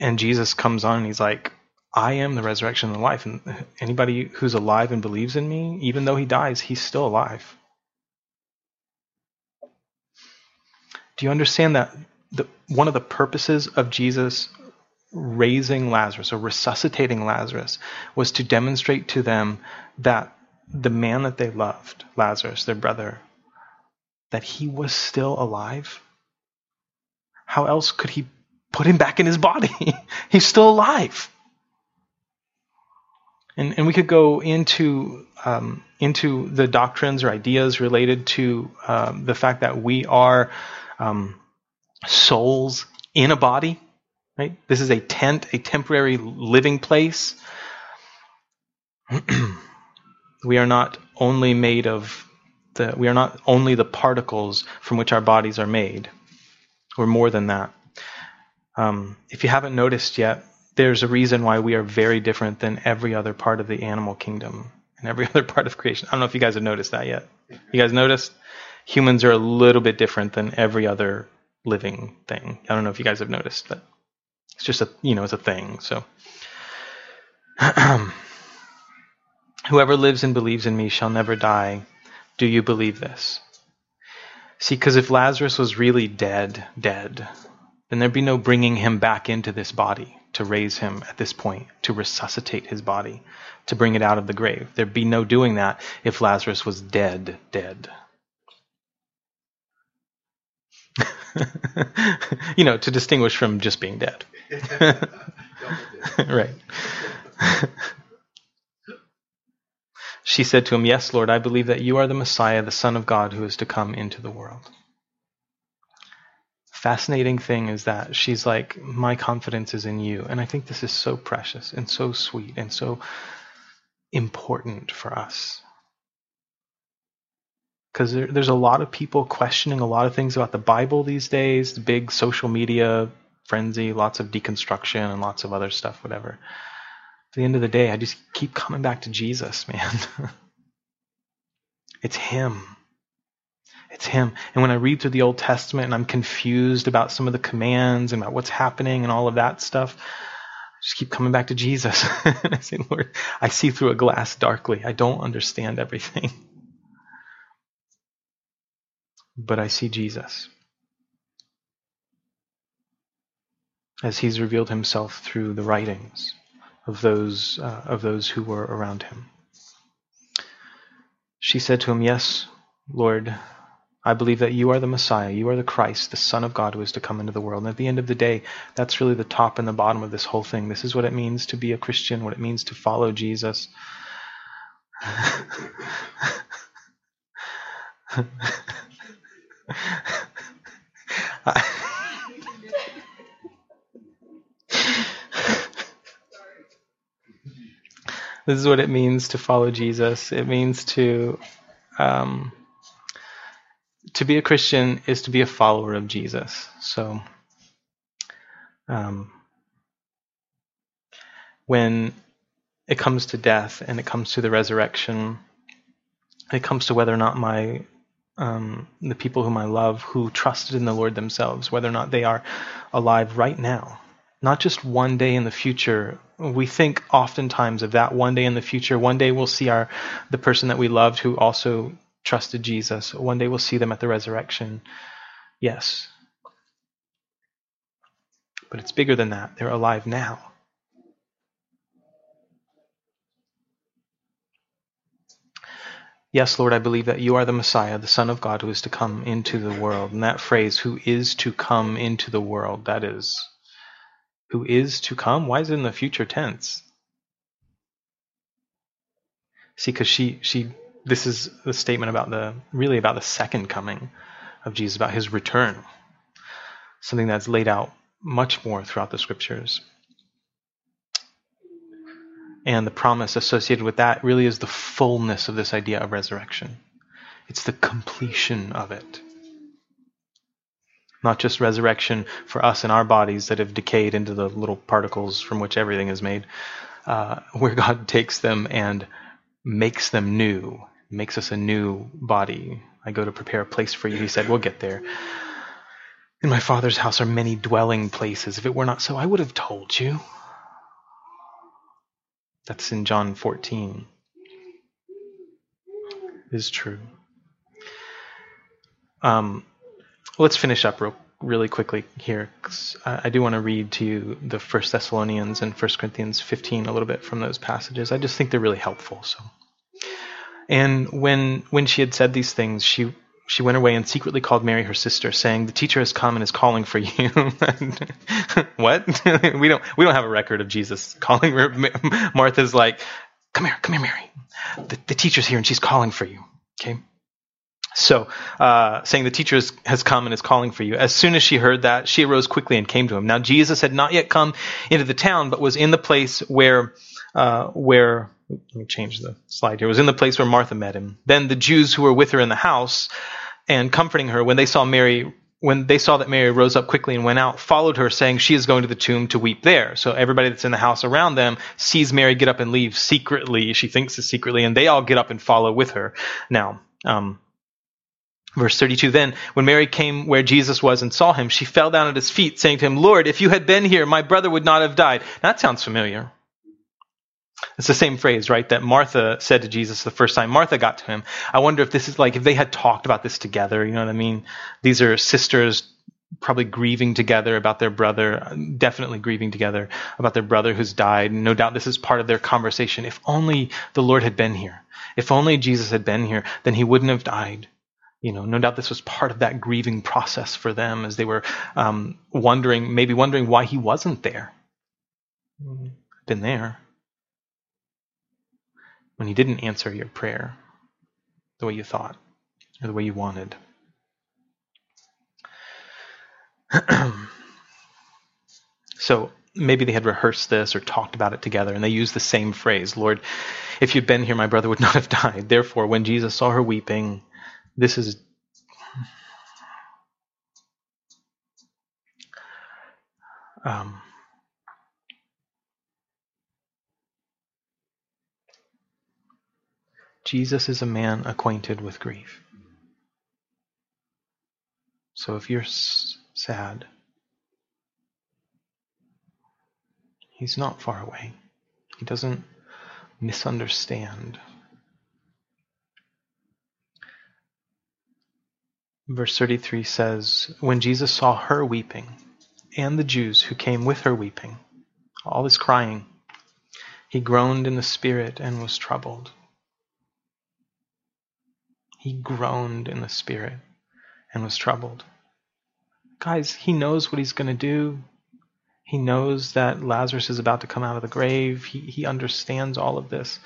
and Jesus comes on and he's like, "I am the resurrection and the life, and anybody who's alive and believes in me, even though he dies, he's still alive." Do you understand that the, one of the purposes of Jesus raising Lazarus or resuscitating Lazarus was to demonstrate to them that the man that they loved, Lazarus, their brother, that he was still alive. How else could he put him back in his body? He's still alive. And, and we could go into um, into the doctrines or ideas related to um, the fact that we are um, souls in a body Right? This is a tent, a temporary living place. we are not only made of the we are not only the particles from which our bodies are made. We're more than that. Um, if you haven't noticed yet, there's a reason why we are very different than every other part of the animal kingdom and every other part of creation. I don't know if you guys have noticed that yet. You guys noticed? Humans are a little bit different than every other living thing. I don't know if you guys have noticed that. It's just a you know it's a thing. So whoever lives and believes in me shall never die. Do you believe this? See, because if Lazarus was really dead, dead, then there'd be no bringing him back into this body to raise him at this point, to resuscitate his body, to bring it out of the grave. There'd be no doing that if Lazarus was dead, dead. you know, to distinguish from just being dead. right. she said to him, Yes, Lord, I believe that you are the Messiah, the Son of God, who is to come into the world. Fascinating thing is that she's like, My confidence is in you. And I think this is so precious and so sweet and so important for us because there, there's a lot of people questioning a lot of things about the Bible these days, the big social media frenzy, lots of deconstruction and lots of other stuff, whatever. At the end of the day, I just keep coming back to Jesus, man. it's Him. It's Him. And when I read through the Old Testament and I'm confused about some of the commands and about what's happening and all of that stuff, I just keep coming back to Jesus. and I say, Lord, I see through a glass darkly. I don't understand everything but I see Jesus as he's revealed himself through the writings of those uh, of those who were around him. She said to him, "Yes, Lord, I believe that you are the Messiah, you are the Christ, the Son of God who is to come into the world." And at the end of the day, that's really the top and the bottom of this whole thing. This is what it means to be a Christian, what it means to follow Jesus. this is what it means to follow Jesus. It means to um, to be a Christian is to be a follower of Jesus. So um, when it comes to death and it comes to the resurrection, it comes to whether or not my um, the people whom I love who trusted in the Lord themselves, whether or not they are alive right now, not just one day in the future. We think oftentimes of that one day in the future. One day we'll see our the person that we loved who also trusted Jesus. One day we'll see them at the resurrection. Yes. But it's bigger than that. They're alive now. Yes, Lord, I believe that you are the Messiah, the Son of God who is to come into the world. And that phrase, who is to come into the world, that is, who is to come? Why is it in the future tense? See, because she, she, this is the statement about the, really about the second coming, of Jesus, about his return. Something that's laid out much more throughout the scriptures. And the promise associated with that really is the fullness of this idea of resurrection. It's the completion of it. Not just resurrection for us in our bodies that have decayed into the little particles from which everything is made, uh, where God takes them and makes them new, makes us a new body. I go to prepare a place for you. He said, We'll get there. In my Father's house are many dwelling places. If it were not so, I would have told you. That's in John 14. It is true. Um, let's finish up real, really quickly here. I, I, do want to read to you the First Thessalonians and First Corinthians 15 a little bit from those passages. I just think they're really helpful. So, and when when she had said these things, she she went away and secretly called Mary her sister, saying, "The teacher has come and is calling for you." what? we don't we don't have a record of Jesus calling. Martha's like, "Come here, come here, Mary. The, the teacher's here and she's calling for you." Okay. So, uh, saying the teacher has, has come and is calling for you. As soon as she heard that, she arose quickly and came to him. Now, Jesus had not yet come into the town, but was in the place where, uh, where, let me change the slide here, was in the place where Martha met him. Then the Jews who were with her in the house and comforting her, when they saw Mary, when they saw that Mary rose up quickly and went out, followed her, saying, She is going to the tomb to weep there. So everybody that's in the house around them sees Mary get up and leave secretly. She thinks it's secretly, and they all get up and follow with her. Now, um, Verse 32 Then, when Mary came where Jesus was and saw him, she fell down at his feet, saying to him, Lord, if you had been here, my brother would not have died. That sounds familiar. It's the same phrase, right, that Martha said to Jesus the first time Martha got to him. I wonder if this is like, if they had talked about this together, you know what I mean? These are sisters probably grieving together about their brother, definitely grieving together about their brother who's died. No doubt this is part of their conversation. If only the Lord had been here. If only Jesus had been here, then he wouldn't have died you know, no doubt this was part of that grieving process for them as they were um, wondering, maybe wondering why he wasn't there. Been there. When he didn't answer your prayer the way you thought or the way you wanted. so maybe they had rehearsed this or talked about it together and they used the same phrase Lord, if you'd been here, my brother would not have died. Therefore, when Jesus saw her weeping, this is um, Jesus is a man acquainted with grief. So if you're sad, he's not far away. He doesn't misunderstand. Verse 33 says, When Jesus saw her weeping, and the Jews who came with her weeping, all this crying, he groaned in the spirit and was troubled. He groaned in the spirit and was troubled. Guys, he knows what he's going to do. He knows that Lazarus is about to come out of the grave. He, he understands all of this.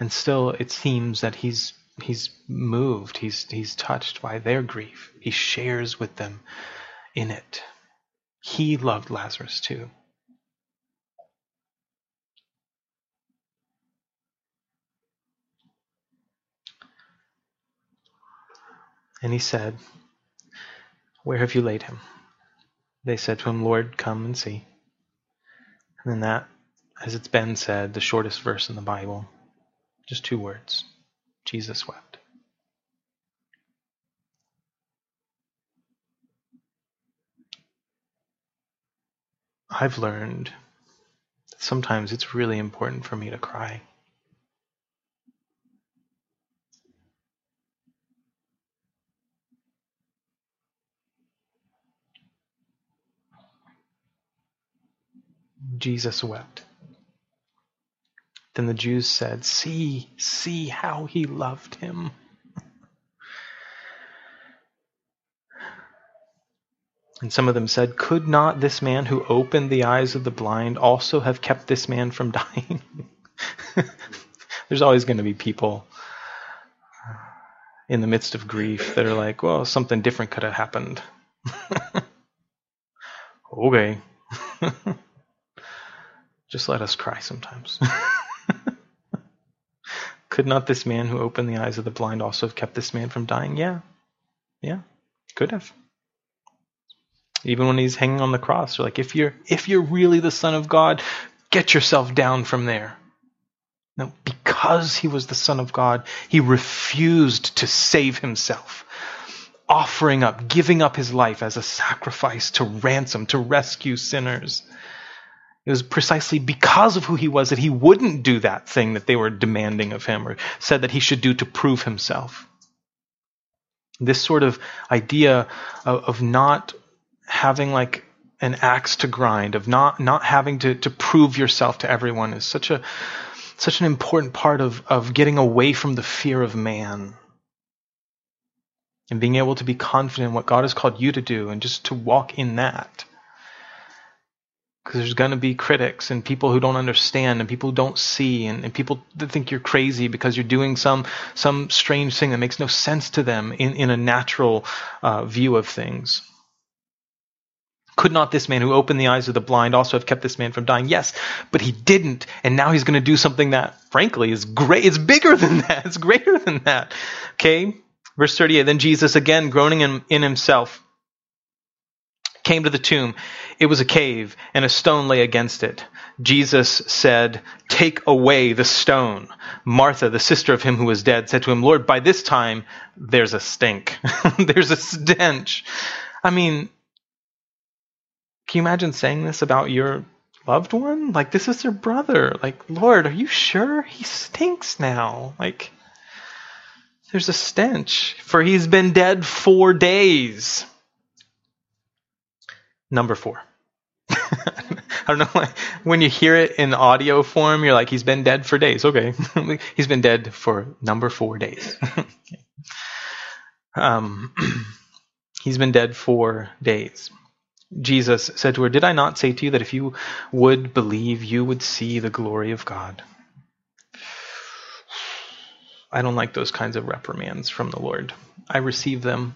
And still, it seems that he's he's moved, he's he's touched by their grief. He shares with them in it. He loved Lazarus too. And he said, Where have you laid him? They said to him, Lord, come and see. And then that, as it's been said, the shortest verse in the Bible, just two words Jesus wept. I've learned that sometimes it's really important for me to cry. Jesus wept. Then the Jews said, See, see how he loved him. And some of them said, Could not this man who opened the eyes of the blind also have kept this man from dying? There's always going to be people in the midst of grief that are like, well, something different could have happened. okay. Just let us cry sometimes. could not this man who opened the eyes of the blind also have kept this man from dying? Yeah. Yeah. Could have. Even when he's hanging on the cross, like if you're if you're really the son of God, get yourself down from there. No, because he was the Son of God, he refused to save himself, offering up, giving up his life as a sacrifice to ransom, to rescue sinners. It was precisely because of who he was that he wouldn't do that thing that they were demanding of him or said that he should do to prove himself. This sort of idea of, of not having like an axe to grind, of not, not having to, to prove yourself to everyone is such a such an important part of, of getting away from the fear of man and being able to be confident in what God has called you to do and just to walk in that. Because there's going to be critics and people who don't understand and people who don't see and, and people that think you're crazy because you're doing some some strange thing that makes no sense to them in, in a natural uh, view of things. Could not this man who opened the eyes of the blind also have kept this man from dying? Yes, but he didn't. And now he's going to do something that, frankly, is great. It's bigger than that. It's greater than that. Okay. Verse 38. Then Jesus, again groaning in, in himself, came to the tomb. It was a cave, and a stone lay against it. Jesus said, Take away the stone. Martha, the sister of him who was dead, said to him, Lord, by this time there's a stink. there's a stench. I mean, can you imagine saying this about your loved one? Like, this is their brother. Like, Lord, are you sure? He stinks now. Like, there's a stench, for he's been dead four days. Number four. I don't know. Why when you hear it in audio form, you're like, he's been dead for days. Okay. he's been dead for number four days. um, he's been dead for days. Jesus said to her, Did I not say to you that if you would believe, you would see the glory of God? I don't like those kinds of reprimands from the Lord. I receive them.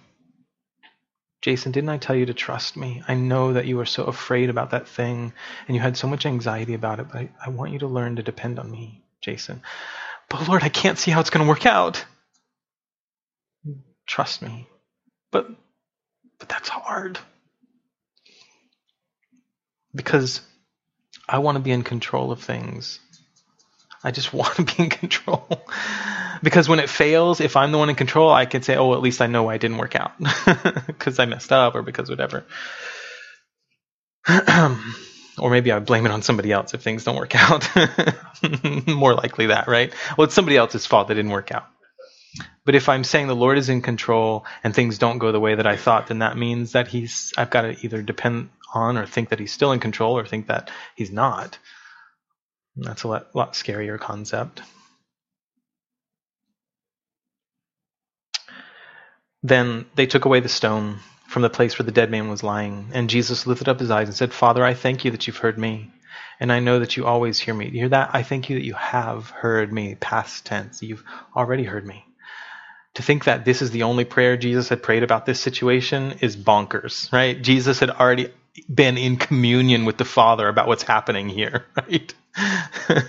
Jason, didn't I tell you to trust me? I know that you are so afraid about that thing and you had so much anxiety about it, but I, I want you to learn to depend on me, Jason. But Lord, I can't see how it's going to work out. Trust me. But but that's hard because I want to be in control of things. I just want to be in control. Because when it fails, if I'm the one in control, I can say, oh, at least I know why it didn't work out because I messed up or because whatever. or maybe I blame it on somebody else if things don't work out. More likely that, right? Well, it's somebody else's fault that didn't work out. But if I'm saying the Lord is in control and things don't go the way that I thought, then that means that He's I've got to either depend on or think that he's still in control or think that he's not. that's a lot, lot scarier concept. Then they took away the stone from the place where the dead man was lying, and Jesus lifted up his eyes and said, Father, I thank you that you've heard me, and I know that you always hear me. You hear that? I thank you that you have heard me, past tense. You've already heard me. To think that this is the only prayer Jesus had prayed about this situation is bonkers, right? Jesus had already been in communion with the Father about what's happening here, right?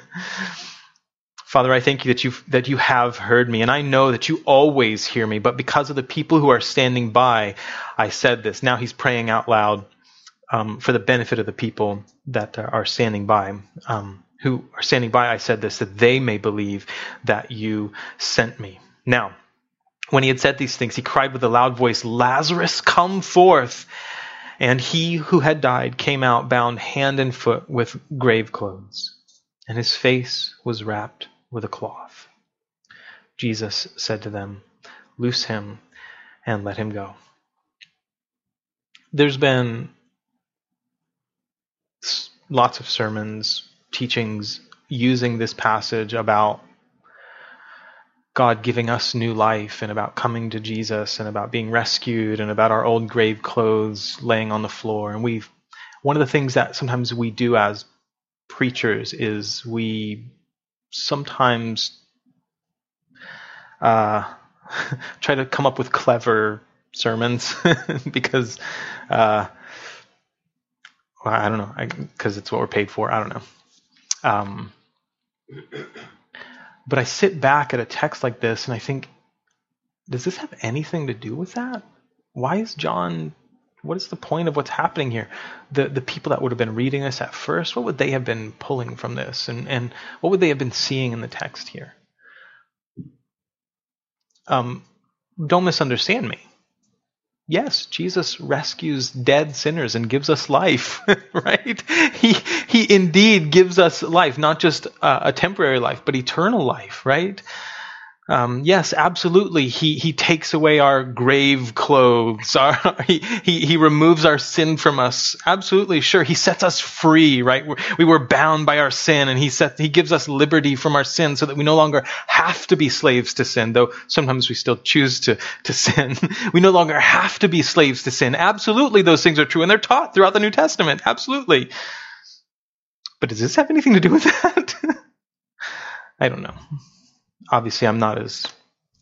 Father, I thank you that you that you have heard me, and I know that you always hear me. But because of the people who are standing by, I said this. Now he's praying out loud um, for the benefit of the people that are standing by, um, who are standing by. I said this that they may believe that you sent me. Now, when he had said these things, he cried with a loud voice, "Lazarus, come forth!" And he who had died came out bound hand and foot with grave clothes, and his face was wrapped with a cloth. Jesus said to them, Loose him and let him go. There's been lots of sermons, teachings using this passage about God giving us new life and about coming to Jesus and about being rescued and about our old grave clothes laying on the floor. And we've one of the things that sometimes we do as preachers is we sometimes uh, try to come up with clever sermons because uh, well, I don't know because it's what we're paid for. I don't know. Um, but I sit back at a text like this and I think, does this have anything to do with that? Why is John? What is the point of what's happening here? The the people that would have been reading this at first, what would they have been pulling from this, and and what would they have been seeing in the text here? Um, don't misunderstand me. Yes, Jesus rescues dead sinners and gives us life, right? He, he indeed gives us life, not just uh, a temporary life, but eternal life, right? Um, yes, absolutely. He he takes away our grave clothes. Our, he, he he removes our sin from us. Absolutely, sure. He sets us free. Right, we were bound by our sin, and he set he gives us liberty from our sin, so that we no longer have to be slaves to sin. Though sometimes we still choose to to sin. we no longer have to be slaves to sin. Absolutely, those things are true, and they're taught throughout the New Testament. Absolutely. But does this have anything to do with that? I don't know obviously I'm not as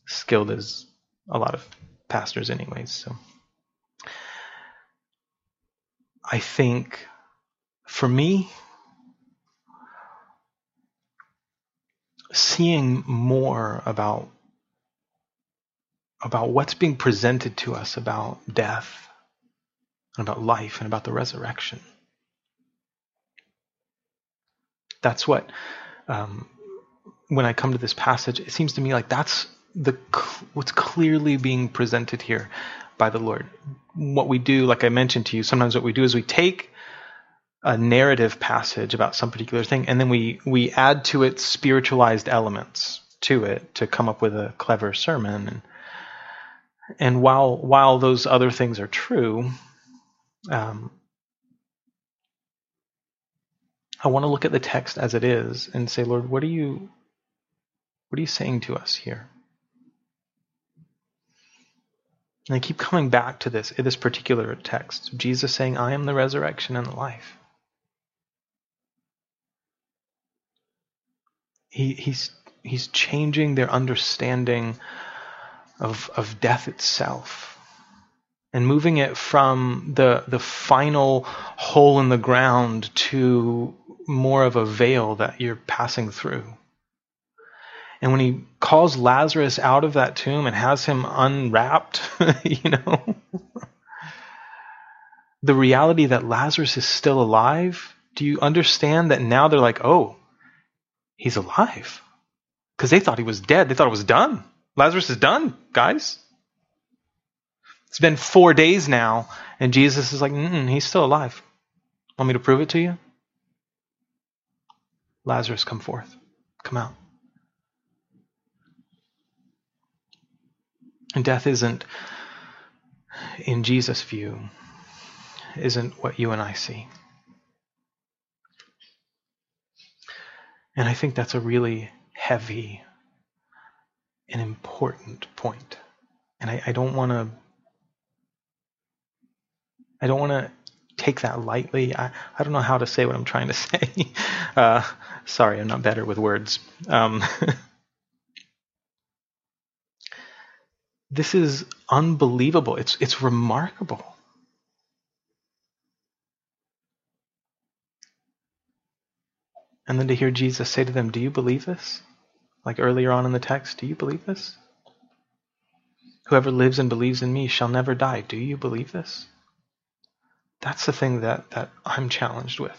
skilled as a lot of pastors, anyways. So I think for me, seeing more about about what's being presented to us about death and about life and about the resurrection. That's what um, when I come to this passage, it seems to me like that's the what's clearly being presented here by the Lord. What we do, like I mentioned to you, sometimes what we do is we take a narrative passage about some particular thing, and then we we add to it spiritualized elements to it to come up with a clever sermon. And and while while those other things are true, um, I want to look at the text as it is and say, Lord, what are you what are you saying to us here? And I keep coming back to this, this particular text. Jesus saying, I am the resurrection and the life. He, he's, he's changing their understanding of, of death itself and moving it from the, the final hole in the ground to more of a veil that you're passing through. And when he calls Lazarus out of that tomb and has him unwrapped, you know, the reality that Lazarus is still alive, do you understand that now they're like, oh, he's alive? Because they thought he was dead. They thought it was done. Lazarus is done, guys. It's been four days now, and Jesus is like, he's still alive. Want me to prove it to you? Lazarus, come forth. Come out. And death isn't, in Jesus' view, isn't what you and I see. And I think that's a really heavy and important point. And I, don't want to. I don't want to take that lightly. I, I don't know how to say what I'm trying to say. Uh, sorry, I'm not better with words. Um, This is unbelievable. It's, it's remarkable. And then to hear Jesus say to them, Do you believe this? Like earlier on in the text, do you believe this? Whoever lives and believes in me shall never die. Do you believe this? That's the thing that, that I'm challenged with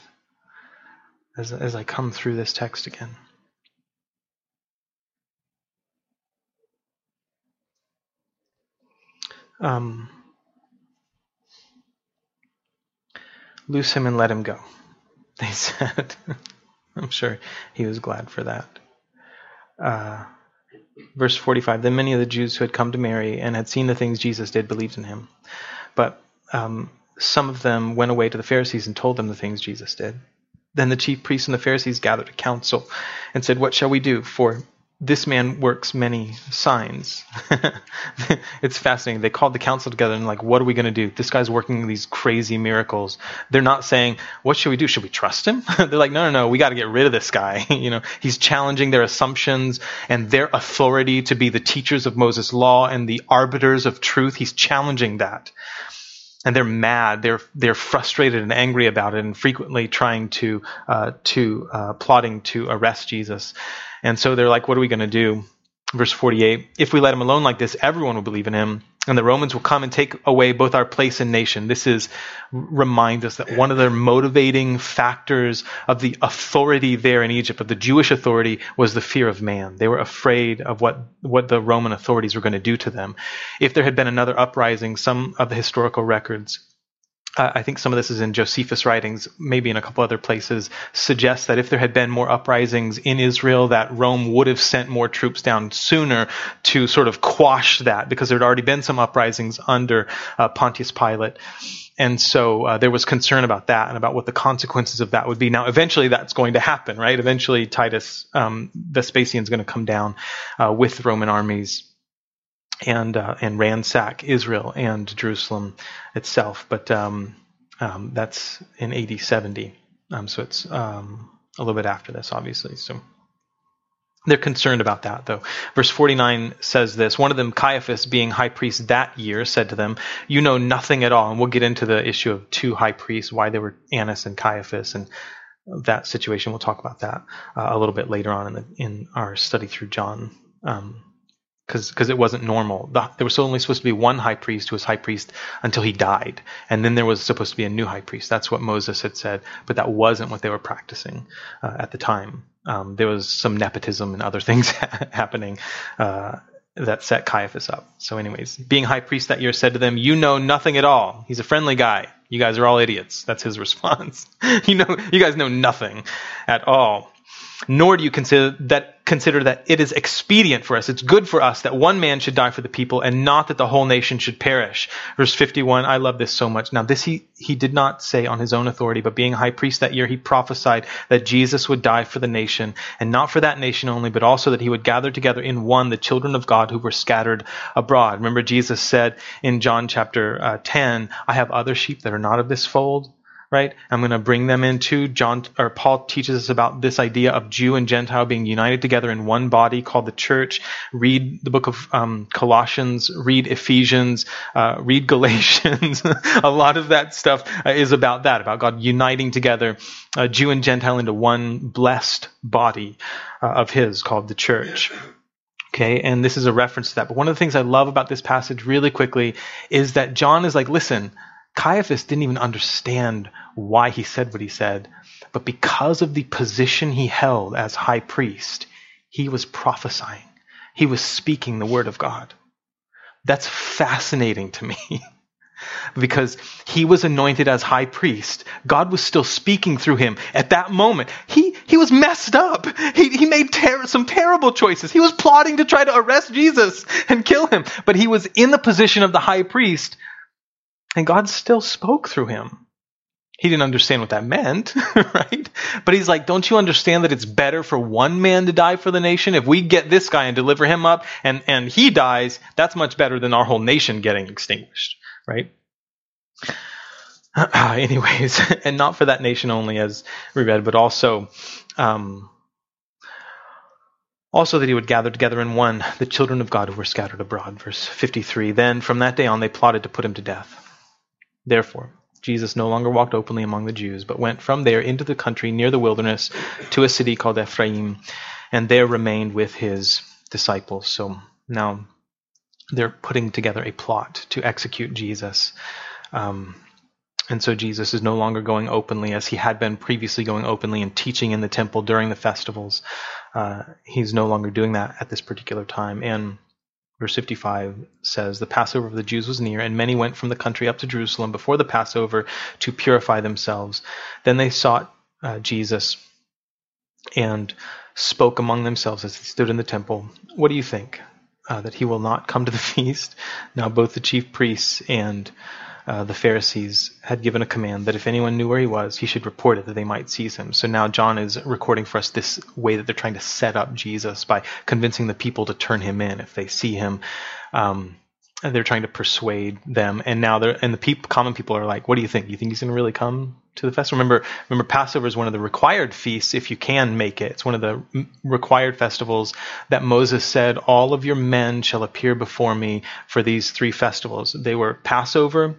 as, as I come through this text again. Um, loose him and let him go. They said. I'm sure he was glad for that. Uh, verse 45 Then many of the Jews who had come to Mary and had seen the things Jesus did believed in him. But um, some of them went away to the Pharisees and told them the things Jesus did. Then the chief priests and the Pharisees gathered a council and said, What shall we do? For this man works many signs. it's fascinating. They called the council together and like, what are we going to do? This guy's working these crazy miracles. They're not saying, what should we do? Should we trust him? They're like, no, no, no, we got to get rid of this guy. you know, he's challenging their assumptions and their authority to be the teachers of Moses' law and the arbiters of truth. He's challenging that. And they're mad. They're they're frustrated and angry about it, and frequently trying to uh, to uh, plotting to arrest Jesus. And so they're like, what are we going to do? Verse 48 If we let him alone like this, everyone will believe in him, and the Romans will come and take away both our place and nation. This is reminds us that one of the motivating factors of the authority there in Egypt, of the Jewish authority, was the fear of man. They were afraid of what, what the Roman authorities were going to do to them. If there had been another uprising, some of the historical records I think some of this is in Josephus' writings, maybe in a couple other places, suggests that if there had been more uprisings in Israel, that Rome would have sent more troops down sooner to sort of quash that, because there had already been some uprisings under uh, Pontius Pilate. And so uh, there was concern about that and about what the consequences of that would be. Now, eventually that's going to happen, right? Eventually Titus um, Vespasian is going to come down uh, with Roman armies and uh, and ransack Israel and Jerusalem itself. But um, um, that's in AD 70, um, so it's um, a little bit after this, obviously. So they're concerned about that, though. Verse 49 says this One of them, Caiaphas, being high priest that year, said to them, You know nothing at all. And we'll get into the issue of two high priests, why they were Annas and Caiaphas, and that situation. We'll talk about that uh, a little bit later on in, the, in our study through John. Um, because it wasn't normal. The, there was only supposed to be one high priest who was high priest until he died, and then there was supposed to be a new high priest. That's what Moses had said, but that wasn't what they were practicing uh, at the time. Um, there was some nepotism and other things happening uh, that set Caiaphas up. So, anyways, being high priest that year said to them, "You know nothing at all. He's a friendly guy. You guys are all idiots." That's his response. you know, you guys know nothing at all nor do you consider that consider that it is expedient for us. It's good for us that one man should die for the people and not that the whole nation should perish. Verse 51 i love this so much. Now this he he did not say on his own authority but being high priest that year he prophesied that jesus would die for the nation and not for that nation only but also that he would gather together in one the children of god who were scattered abroad. Remember jesus said in john chapter uh, 10 i have other sheep that are not of this fold right? I'm going to bring them into John or Paul teaches us about this idea of Jew and Gentile being united together in one body called the church. Read the book of um, Colossians, read Ephesians, uh, read Galatians. a lot of that stuff uh, is about that, about God uniting together uh, Jew and Gentile into one blessed body uh, of His called the church. Okay, and this is a reference to that. But one of the things I love about this passage, really quickly, is that John is like, listen, Caiaphas didn't even understand why he said what he said, but because of the position he held as high priest, he was prophesying. He was speaking the word of God. That's fascinating to me. because he was anointed as high priest. God was still speaking through him at that moment. He, he was messed up. He, he made ter- some terrible choices. He was plotting to try to arrest Jesus and kill him. But he was in the position of the high priest and God still spoke through him. He didn't understand what that meant, right? But he's like, don't you understand that it's better for one man to die for the nation? If we get this guy and deliver him up and, and he dies, that's much better than our whole nation getting extinguished, right? anyways, and not for that nation only, as we read, but also, um, also that he would gather together in one the children of God who were scattered abroad. Verse 53. Then from that day on they plotted to put him to death. Therefore, Jesus no longer walked openly among the Jews, but went from there into the country near the wilderness to a city called Ephraim, and there remained with his disciples. So now they're putting together a plot to execute Jesus. Um, and so Jesus is no longer going openly as he had been previously going openly and teaching in the temple during the festivals. Uh, he's no longer doing that at this particular time. And Verse 55 says, The Passover of the Jews was near, and many went from the country up to Jerusalem before the Passover to purify themselves. Then they sought uh, Jesus and spoke among themselves as they stood in the temple. What do you think? Uh, that he will not come to the feast? Now, both the chief priests and uh, the Pharisees had given a command that if anyone knew where he was, he should report it that they might seize him. So now John is recording for us this way that they're trying to set up Jesus by convincing the people to turn him in if they see him. Um, they're trying to persuade them, and now they're and the people, common people are like, "What do you think? You think he's going to really come to the festival?" Remember, remember, Passover is one of the required feasts if you can make it. It's one of the required festivals that Moses said, "All of your men shall appear before me for these three festivals." They were Passover,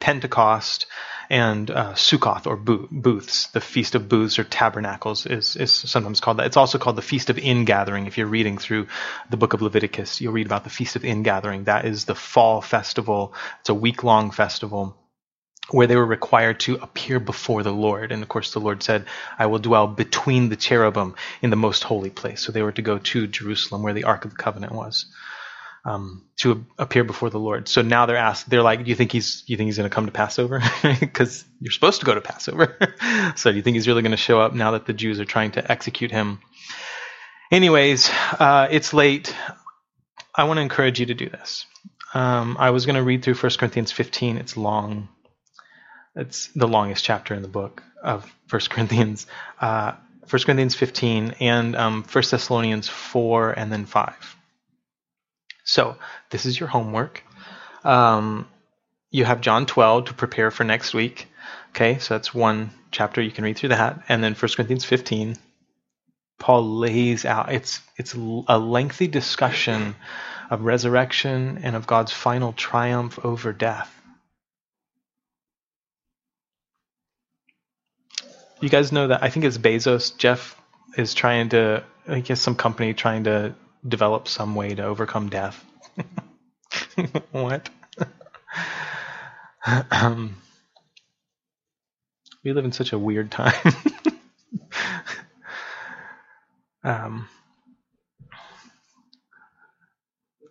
Pentecost, and uh, Sukkoth or booths. The Feast of Booths or Tabernacles is, is sometimes called that. It's also called the Feast of Ingathering. If you're reading through the book of Leviticus, you'll read about the Feast of Ingathering. That is the fall festival. It's a week long festival where they were required to appear before the Lord. And of course, the Lord said, I will dwell between the cherubim in the most holy place. So they were to go to Jerusalem where the Ark of the Covenant was um, to appear before the Lord. So now they're asked, they're like, do you think he's, you think he's going to come to Passover? Because you're supposed to go to Passover. so do you think he's really going to show up now that the Jews are trying to execute him? Anyways, uh, it's late. I want to encourage you to do this. Um, I was going to read through 1 Corinthians 15. It's long. It's the longest chapter in the book of 1 Corinthians. Uh, 1 Corinthians 15 and um, 1 Thessalonians 4 and then 5. So this is your homework. Um, you have John 12 to prepare for next week. Okay, so that's one chapter. You can read through that. And then 1 Corinthians 15, Paul lays out, it's, it's a lengthy discussion of resurrection and of God's final triumph over death. You guys know that I think it's Bezos. Jeff is trying to, I guess, some company trying to develop some way to overcome death. what? um, we live in such a weird time. um,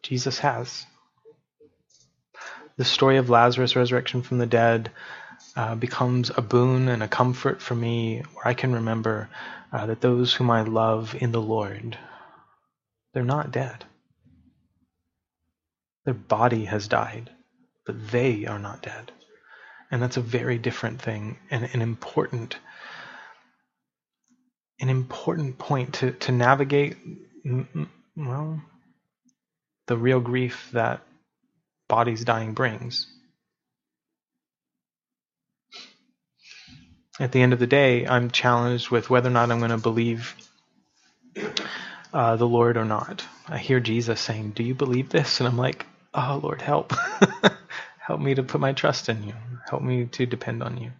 Jesus has. The story of Lazarus' resurrection from the dead uh, becomes a boon and a comfort for me, where I can remember uh, that those whom I love in the Lord they're not dead. Their body has died, but they are not dead. And that's a very different thing and an important an important point to, to navigate well the real grief that bodies dying brings. At the end of the day, I'm challenged with whether or not I'm going to believe uh, the Lord or not. I hear Jesus saying, Do you believe this? And I'm like, Oh, Lord, help. help me to put my trust in you. Help me to depend on you.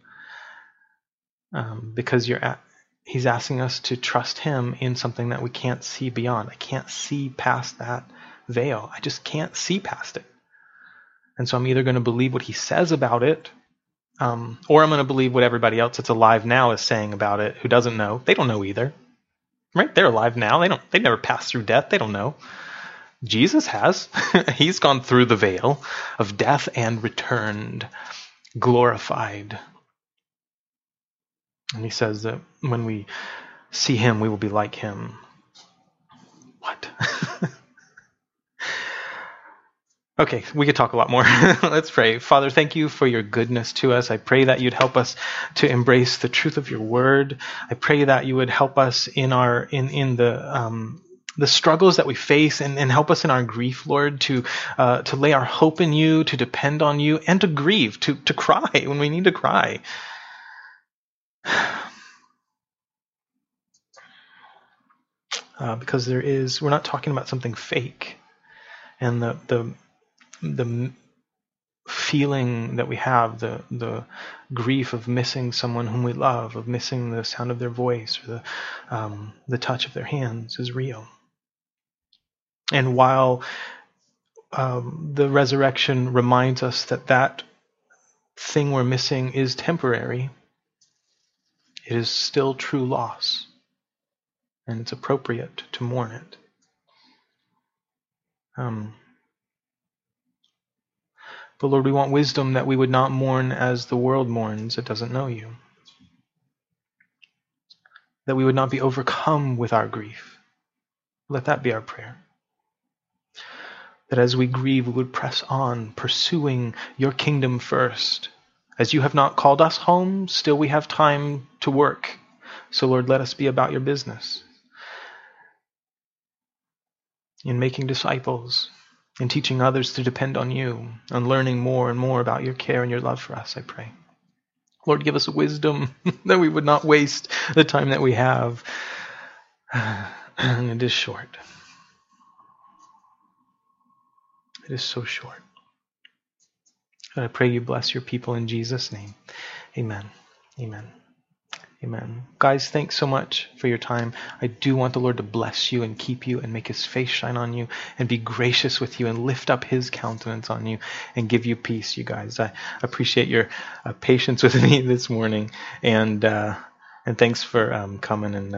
Um, because you're at, he's asking us to trust him in something that we can't see beyond. I can't see past that veil. I just can't see past it. And so I'm either going to believe what he says about it, um, or I'm going to believe what everybody else that's alive now is saying about it who doesn't know. They don't know either. Right? They're alive now. They don't they never passed through death. They don't know. Jesus has. He's gone through the veil of death and returned glorified. And he says that when we see him, we will be like him. What? Okay, we could talk a lot more. Let's pray. Father, thank you for your goodness to us. I pray that you'd help us to embrace the truth of your word. I pray that you would help us in our in in the um, the struggles that we face and, and help us in our grief, Lord, to uh, to lay our hope in you, to depend on you, and to grieve, to to cry when we need to cry. Uh, because there is, we're not talking about something fake, and the the the feeling that we have, the the grief of missing someone whom we love, of missing the sound of their voice or the um, the touch of their hands, is real. And while um, the resurrection reminds us that that thing we're missing is temporary, it is still true loss, and it's appropriate to mourn it. Um, but Lord, we want wisdom that we would not mourn as the world mourns that doesn't know you. That we would not be overcome with our grief. Let that be our prayer. that as we grieve, we would press on, pursuing your kingdom first. As you have not called us home, still we have time to work. So, Lord, let us be about your business in making disciples, in teaching others to depend on you, and learning more and more about your care and your love for us, I pray. Lord, give us wisdom that we would not waste the time that we have. And it is short. It is so short. And I pray you bless your people in Jesus' name. Amen. Amen. Amen. Guys, thanks so much for your time. I do want the Lord to bless you and keep you and make his face shine on you and be gracious with you and lift up his countenance on you and give you peace, you guys. I appreciate your uh, patience with me this morning and uh, and thanks for um, coming and uh,